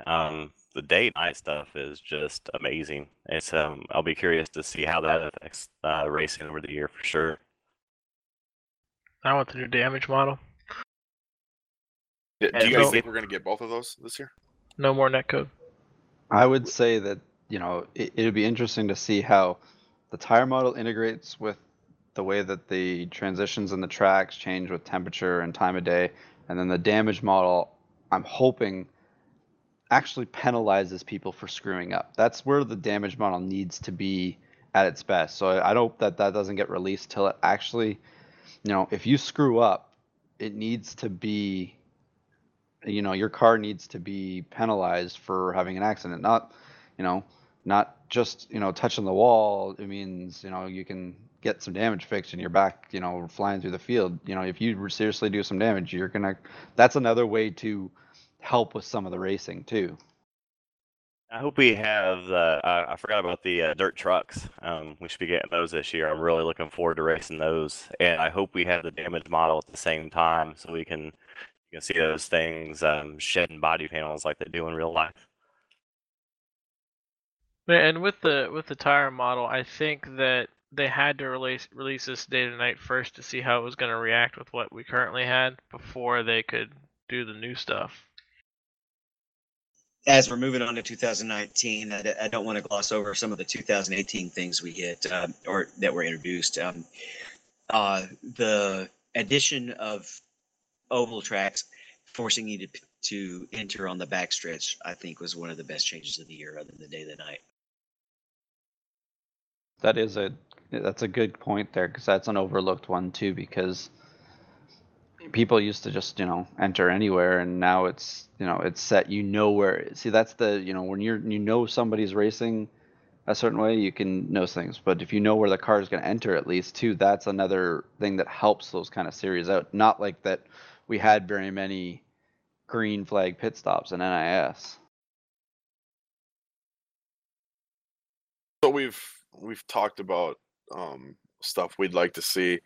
Um, the day night stuff is just amazing. It's um, I'll be curious to see how that affects uh, racing over the year for sure. I want the new damage model. do you guys think we're gonna get both of those this year? No more netcode. I would say that you know it, it'd be interesting to see how the tire model integrates with the way that the transitions and the tracks change with temperature and time of day, and then the damage model, I'm hoping actually penalizes people for screwing up. That's where the damage model needs to be at its best. So I, I hope that that doesn't get released till it actually, you know, if you screw up, it needs to be, you know, your car needs to be penalized for having an accident, not, you know, not just you know touching the wall. It means you know you can get some damage fixed and you're back, you know, flying through the field. You know, if you seriously do some damage, you're gonna. That's another way to help with some of the racing too. I hope we have. Uh, I, I forgot about the uh, dirt trucks. Um, we should be getting those this year. I'm really looking forward to racing those, and I hope we have the damage model at the same time so we can you can see those things um, shedding body panels like they do in real life. And with the with the tire model, I think that they had to release release this day to night first to see how it was going to react with what we currently had before they could do the new stuff. As we're moving on to 2019, I, I don't want to gloss over some of the 2018 things we hit uh, or that were introduced. Um, uh, the addition of oval tracks forcing you to to enter on the backstretch, I think, was one of the best changes of the year, other than the day to night. That is a that's a good point there because that's an overlooked one too because people used to just you know enter anywhere and now it's you know it's set you know where see that's the you know when you're you know somebody's racing a certain way you can know things but if you know where the car is going to enter at least too that's another thing that helps those kind of series out not like that we had very many green flag pit stops in nis So we've we've talked about um, stuff we'd like to see.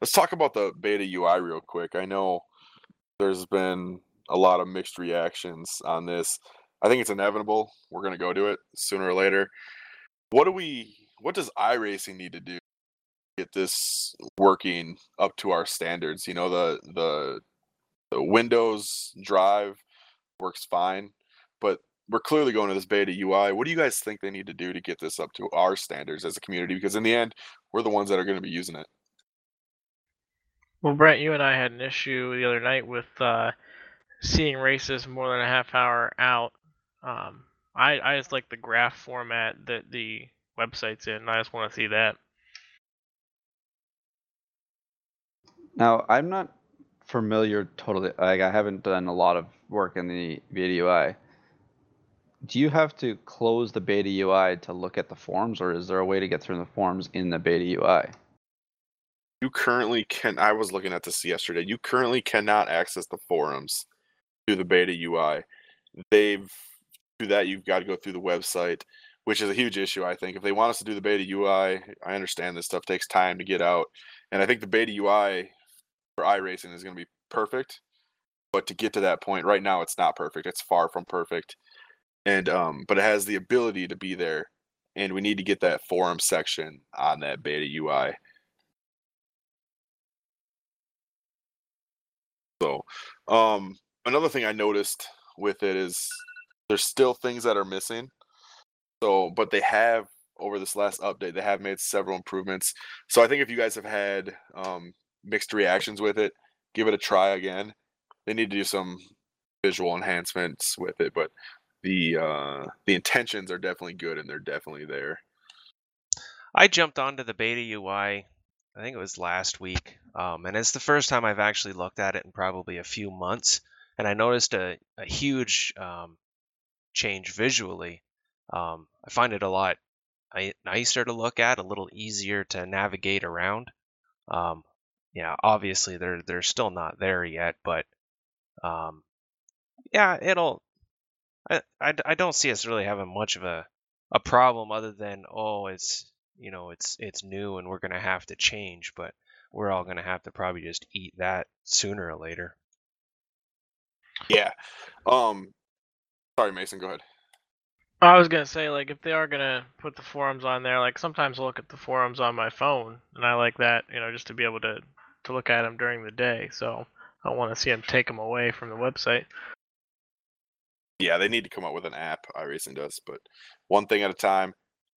Let's talk about the beta UI real quick. I know there's been a lot of mixed reactions on this. I think it's inevitable. We're going to go to it sooner or later. What do we? What does iRacing need to do to get this working up to our standards? You know, the the the Windows Drive works fine, but we're clearly going to this beta UI. What do you guys think they need to do to get this up to our standards as a community? Because in the end, we're the ones that are going to be using it. Well, Brent, you and I had an issue the other night with uh, seeing races more than a half hour out. Um, I I just like the graph format that the website's in. I just want to see that. now i'm not familiar totally like i haven't done a lot of work in the beta ui do you have to close the beta ui to look at the forms or is there a way to get through the forms in the beta ui You currently can. I was looking at this yesterday. You currently cannot access the forums through the beta UI. They've to that you've got to go through the website, which is a huge issue. I think if they want us to do the beta UI, I understand this stuff takes time to get out, and I think the beta UI for iRacing is going to be perfect. But to get to that point, right now it's not perfect. It's far from perfect, and um, but it has the ability to be there, and we need to get that forum section on that beta UI. So, um, another thing I noticed with it is there's still things that are missing. So, but they have over this last update, they have made several improvements. So, I think if you guys have had um, mixed reactions with it, give it a try again. They need to do some visual enhancements with it, but the uh, the intentions are definitely good and they're definitely there. I jumped onto the beta UI, I think it was last week, um, and it's the first time I've actually looked at it in probably a few months, and I noticed a, a huge um, change visually. Um, I find it a lot nicer to look at, a little easier to navigate around. Um, yeah, obviously they're they're still not there yet, but um, yeah, it'll. I, I, I don't see us really having much of a a problem other than oh it's you know it's it's new and we're gonna have to change, but we're all gonna have to probably just eat that sooner or later. Yeah. Um. Sorry, Mason. Go ahead. I was gonna say like if they are gonna put the forums on there, like sometimes I look at the forums on my phone, and I like that, you know, just to be able to to look at them during the day. So I don't want to see them take them away from the website. Yeah, they need to come up with an app. iRacing does, but one thing at a time.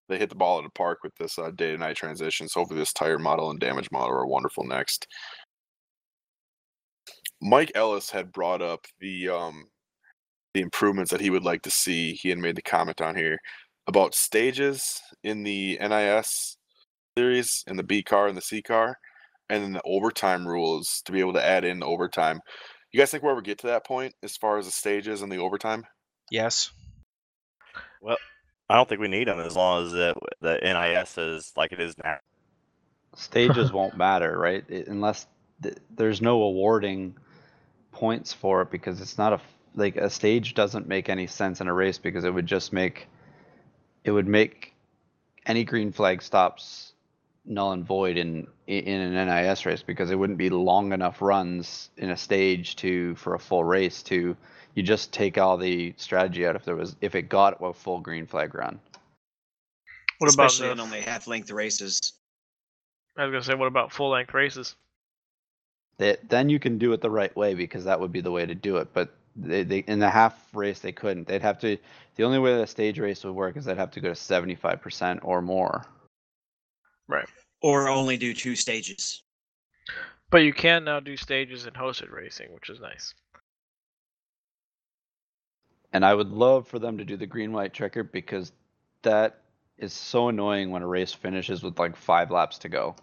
They hit the ball in the park with this uh, day to night transition. So hopefully, this tire model and damage model are wonderful next. Mike Ellis had brought up the um, the improvements that he would like to see. He had made the comment on here about stages in the NIS series and the B car and the C car, and then the overtime rules to be able to add in overtime. You guys think we'll ever get to that point as far as the stages and the overtime? Yes. Well, I don't think we need them as long as the the NIS is like it is now. stages won't matter, right? It, unless th- there's no awarding points for it because it's not a like a stage doesn't make any sense in a race because it would just make it would make any green flag stops null and void in in an NIS race because it wouldn't be long enough runs in a stage to for a full race to you just take all the strategy out if there was if it got a full green flag run. What Especially about in only half length races. I was gonna say what about full length races? that then you can do it the right way because that would be the way to do it. But they, they in the half race they couldn't. They'd have to. The only way that a stage race would work is they'd have to go to seventy five percent or more. Right. Or only do two stages. But you can now do stages in hosted racing, which is nice. And I would love for them to do the green white checker because that is so annoying when a race finishes with like five laps to go.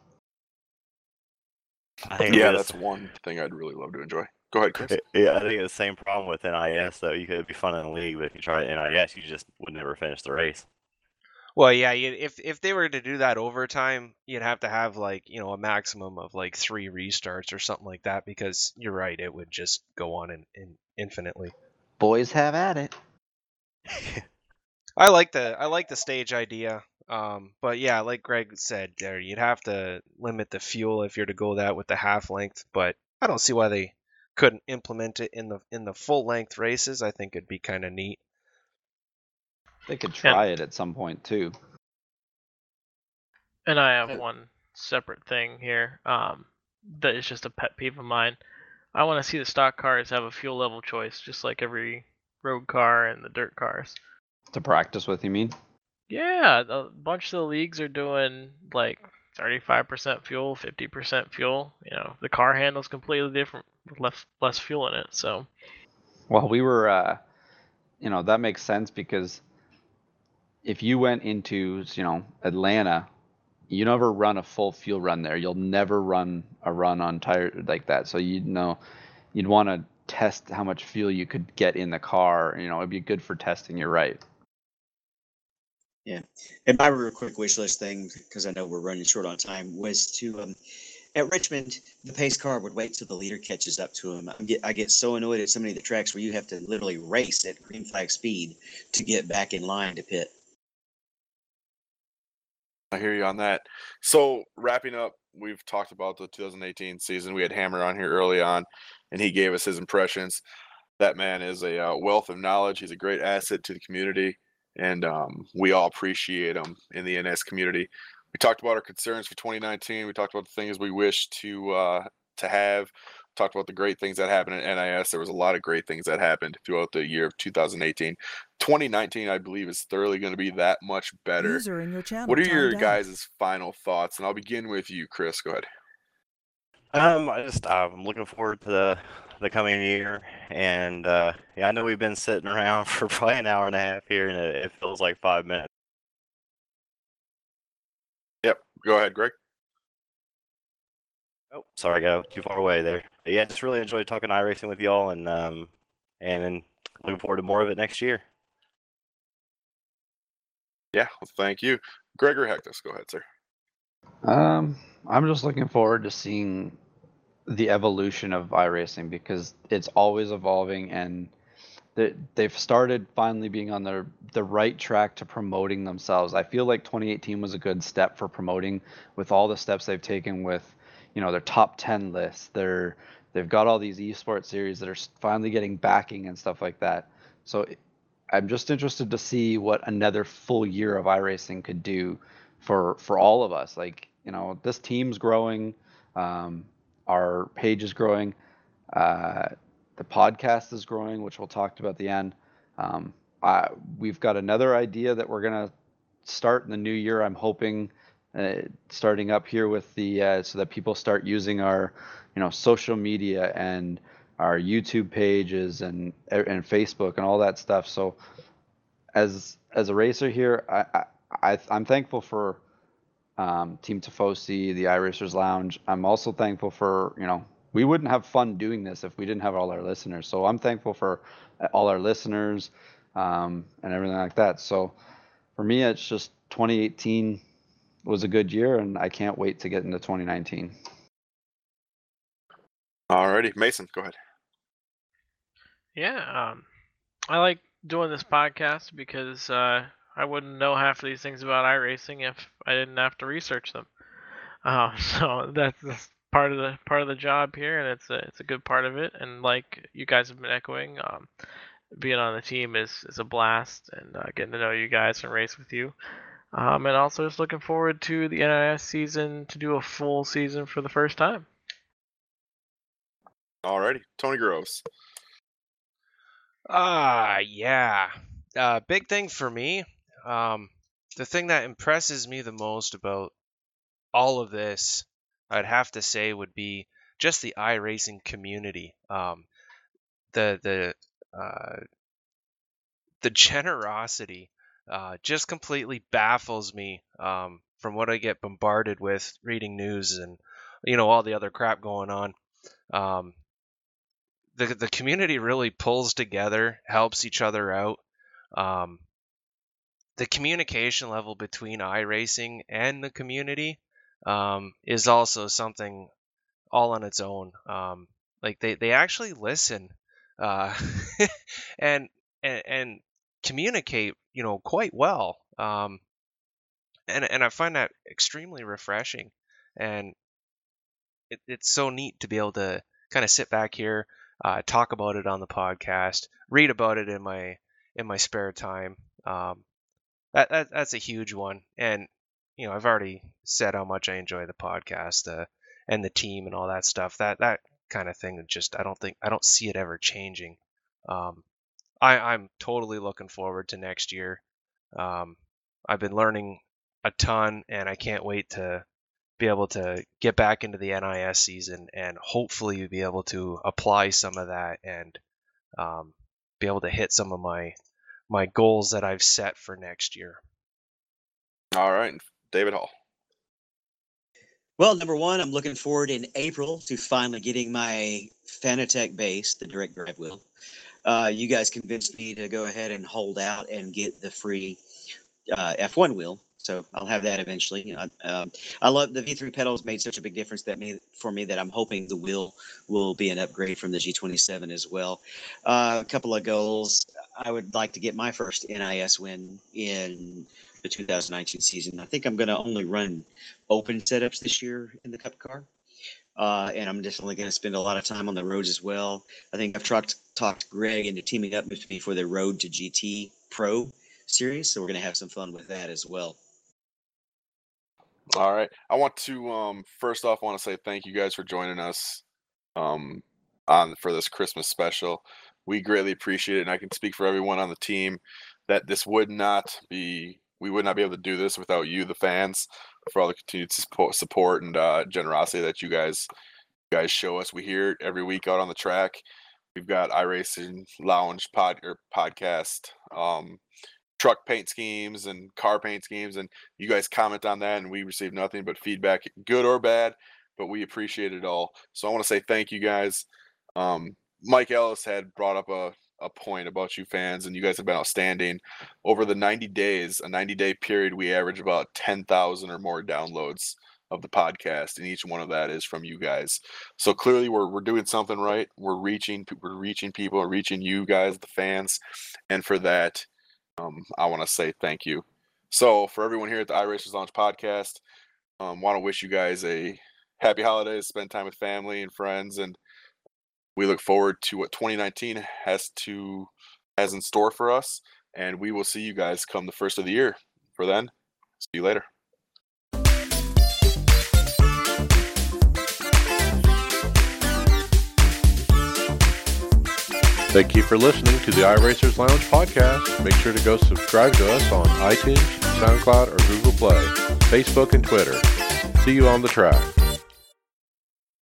I think Yeah, that's one thing I'd really love to enjoy. Go ahead, Chris. Yeah, I think it's the same problem with NIS though. You could be fun in the league, but if you try NIS, you just would never finish the race. Well, yeah, if if they were to do that overtime, you'd have to have like you know a maximum of like three restarts or something like that because you're right, it would just go on in, in infinitely. Boys have at it. I like the I like the stage idea, um, but yeah, like Greg said, there you'd have to limit the fuel if you're to go that with the half length. But I don't see why they couldn't implement it in the in the full length races. I think it'd be kind of neat. They could try it at some point too. And I have one separate thing here um, that is just a pet peeve of mine. I want to see the stock cars have a fuel level choice, just like every road car and the dirt cars. To practice with, you mean? Yeah, a bunch of the leagues are doing like 35% fuel, 50% fuel. You know, the car handles completely different with less less fuel in it. So Well, we were, uh, you know, that makes sense because if you went into, you know, Atlanta, you never run a full fuel run there. You'll never run a run on tire like that. So you'd know, you'd want to test how much fuel you could get in the car. You know, it'd be good for testing. You're right. Yeah, and my real quick wish list thing, because I know we're running short on time, was to um, at Richmond, the pace car would wait till the leader catches up to him. I get I get so annoyed at so many of the tracks where you have to literally race at green flag speed to get back in line to pit. I hear you on that. So wrapping up, we've talked about the 2018 season. We had Hammer on here early on, and he gave us his impressions. That man is a uh, wealth of knowledge. He's a great asset to the community, and um, we all appreciate him in the NS community. We talked about our concerns for 2019. We talked about the things we wish to uh, to have. Talked about the great things that happened at NIS. There was a lot of great things that happened throughout the year of 2018. 2019, I believe, is thoroughly going to be that much better. User in your channel. What are timed your out. guys' final thoughts? And I'll begin with you, Chris. Go ahead. Um, I just I'm looking forward to the the coming year, and uh, yeah, I know we've been sitting around for probably an hour and a half here, and it, it feels like five minutes. Yep. Go ahead, Greg. Oh, sorry, I got too far away there. But yeah, just really enjoyed talking iRacing with y'all, and um, and then looking forward to more of it next year. Yeah. Well, thank you, Gregor Hectus. Go ahead, sir. Um, I'm just looking forward to seeing the evolution of iRacing because it's always evolving and they, they've started finally being on the the right track to promoting themselves. I feel like 2018 was a good step for promoting with all the steps they've taken with, you know, their top 10 lists. They're they've got all these esports series that are finally getting backing and stuff like that. So I'm just interested to see what another full year of iRacing could do for for all of us. Like you know, this team's growing, um, our page is growing, uh, the podcast is growing, which we'll talk about at the end. Um, I, we've got another idea that we're gonna start in the new year. I'm hoping uh, starting up here with the uh, so that people start using our you know social media and our YouTube pages and and Facebook and all that stuff. So as as a racer here, I, I, I'm thankful for um, Team Tifosi, the iRacers Lounge. I'm also thankful for you know we wouldn't have fun doing this if we didn't have all our listeners. So I'm thankful for uh, all our listeners um, and everything like that. So for me, it's just 2018 was a good year, and I can't wait to get into 2019. Alrighty, Mason. Go ahead. Yeah, um, I like doing this podcast because uh, I wouldn't know half of these things about iRacing if I didn't have to research them. Uh, so that's, that's part of the part of the job here, and it's a it's a good part of it. And like you guys have been echoing, um, being on the team is is a blast, and uh, getting to know you guys and race with you. Um, and also just looking forward to the NIS season to do a full season for the first time. Alrighty, Tony Groves. Ah, yeah. Uh, big thing for me. Um, the thing that impresses me the most about all of this, I'd have to say, would be just the iRacing community. Um, the the uh, the generosity uh, just completely baffles me um, from what I get bombarded with reading news and you know all the other crap going on. Um, the the community really pulls together, helps each other out. Um, the communication level between iRacing and the community um, is also something all on its own. Um, like they, they actually listen uh, and, and and communicate, you know, quite well. Um, and and I find that extremely refreshing, and it, it's so neat to be able to kind of sit back here, uh, talk about it on the podcast, read about it in my in my spare time. Um, that, that that's a huge one, and you know I've already said how much I enjoy the podcast uh, and the team and all that stuff. That that kind of thing just I don't think I don't see it ever changing. Um, I, I'm totally looking forward to next year. Um, I've been learning a ton, and I can't wait to be able to get back into the NIS season and hopefully be able to apply some of that and um, be able to hit some of my my goals that I've set for next year. All right, David Hall. Well, number one, I'm looking forward in April to finally getting my Fanatec base, the direct drive wheel. Uh, you guys convinced me to go ahead and hold out and get the free uh, F1 wheel. So I'll have that eventually. I, um, I love the V3 pedals made such a big difference that me for me that I'm hoping the wheel will be an upgrade from the G27 as well. Uh, a couple of goals. I would like to get my first NIS win in the 2019 season. I think I'm going to only run open setups this year in the Cup car. Uh, and I'm definitely going to spend a lot of time on the roads as well. I think I've talked talked Greg into teaming up with me for the Road to GT Pro series, so we're going to have some fun with that as well. All right. I want to um, first off want to say thank you guys for joining us um, on for this Christmas special. We greatly appreciate it, and I can speak for everyone on the team that this would not be we would not be able to do this without you, the fans, for all the continued support, support and uh, generosity that you guys you guys show us. We hear it every week out on the track. We've got iRacers Lounge pod or podcast, um, truck paint schemes and car paint schemes, and you guys comment on that, and we receive nothing but feedback, good or bad. But we appreciate it all. So I want to say thank you guys. Um, Mike Ellis had brought up a a point about you fans, and you guys have been outstanding. Over the 90 days, a 90 day period, we average about 10,000 or more downloads of the podcast, and each one of that is from you guys. So clearly, we're we're doing something right. We're reaching we're reaching people, reaching you guys, the fans, and for that, um, I want to say thank you. So for everyone here at the iRacers Lounge podcast, um, want to wish you guys a happy holidays, spend time with family and friends, and we look forward to what 2019 has to has in store for us and we will see you guys come the first of the year for then see you later Thank you for listening to the iRacers Lounge podcast. Make sure to go subscribe to us on iTunes, SoundCloud, or Google Play, Facebook, and Twitter. See you on the track.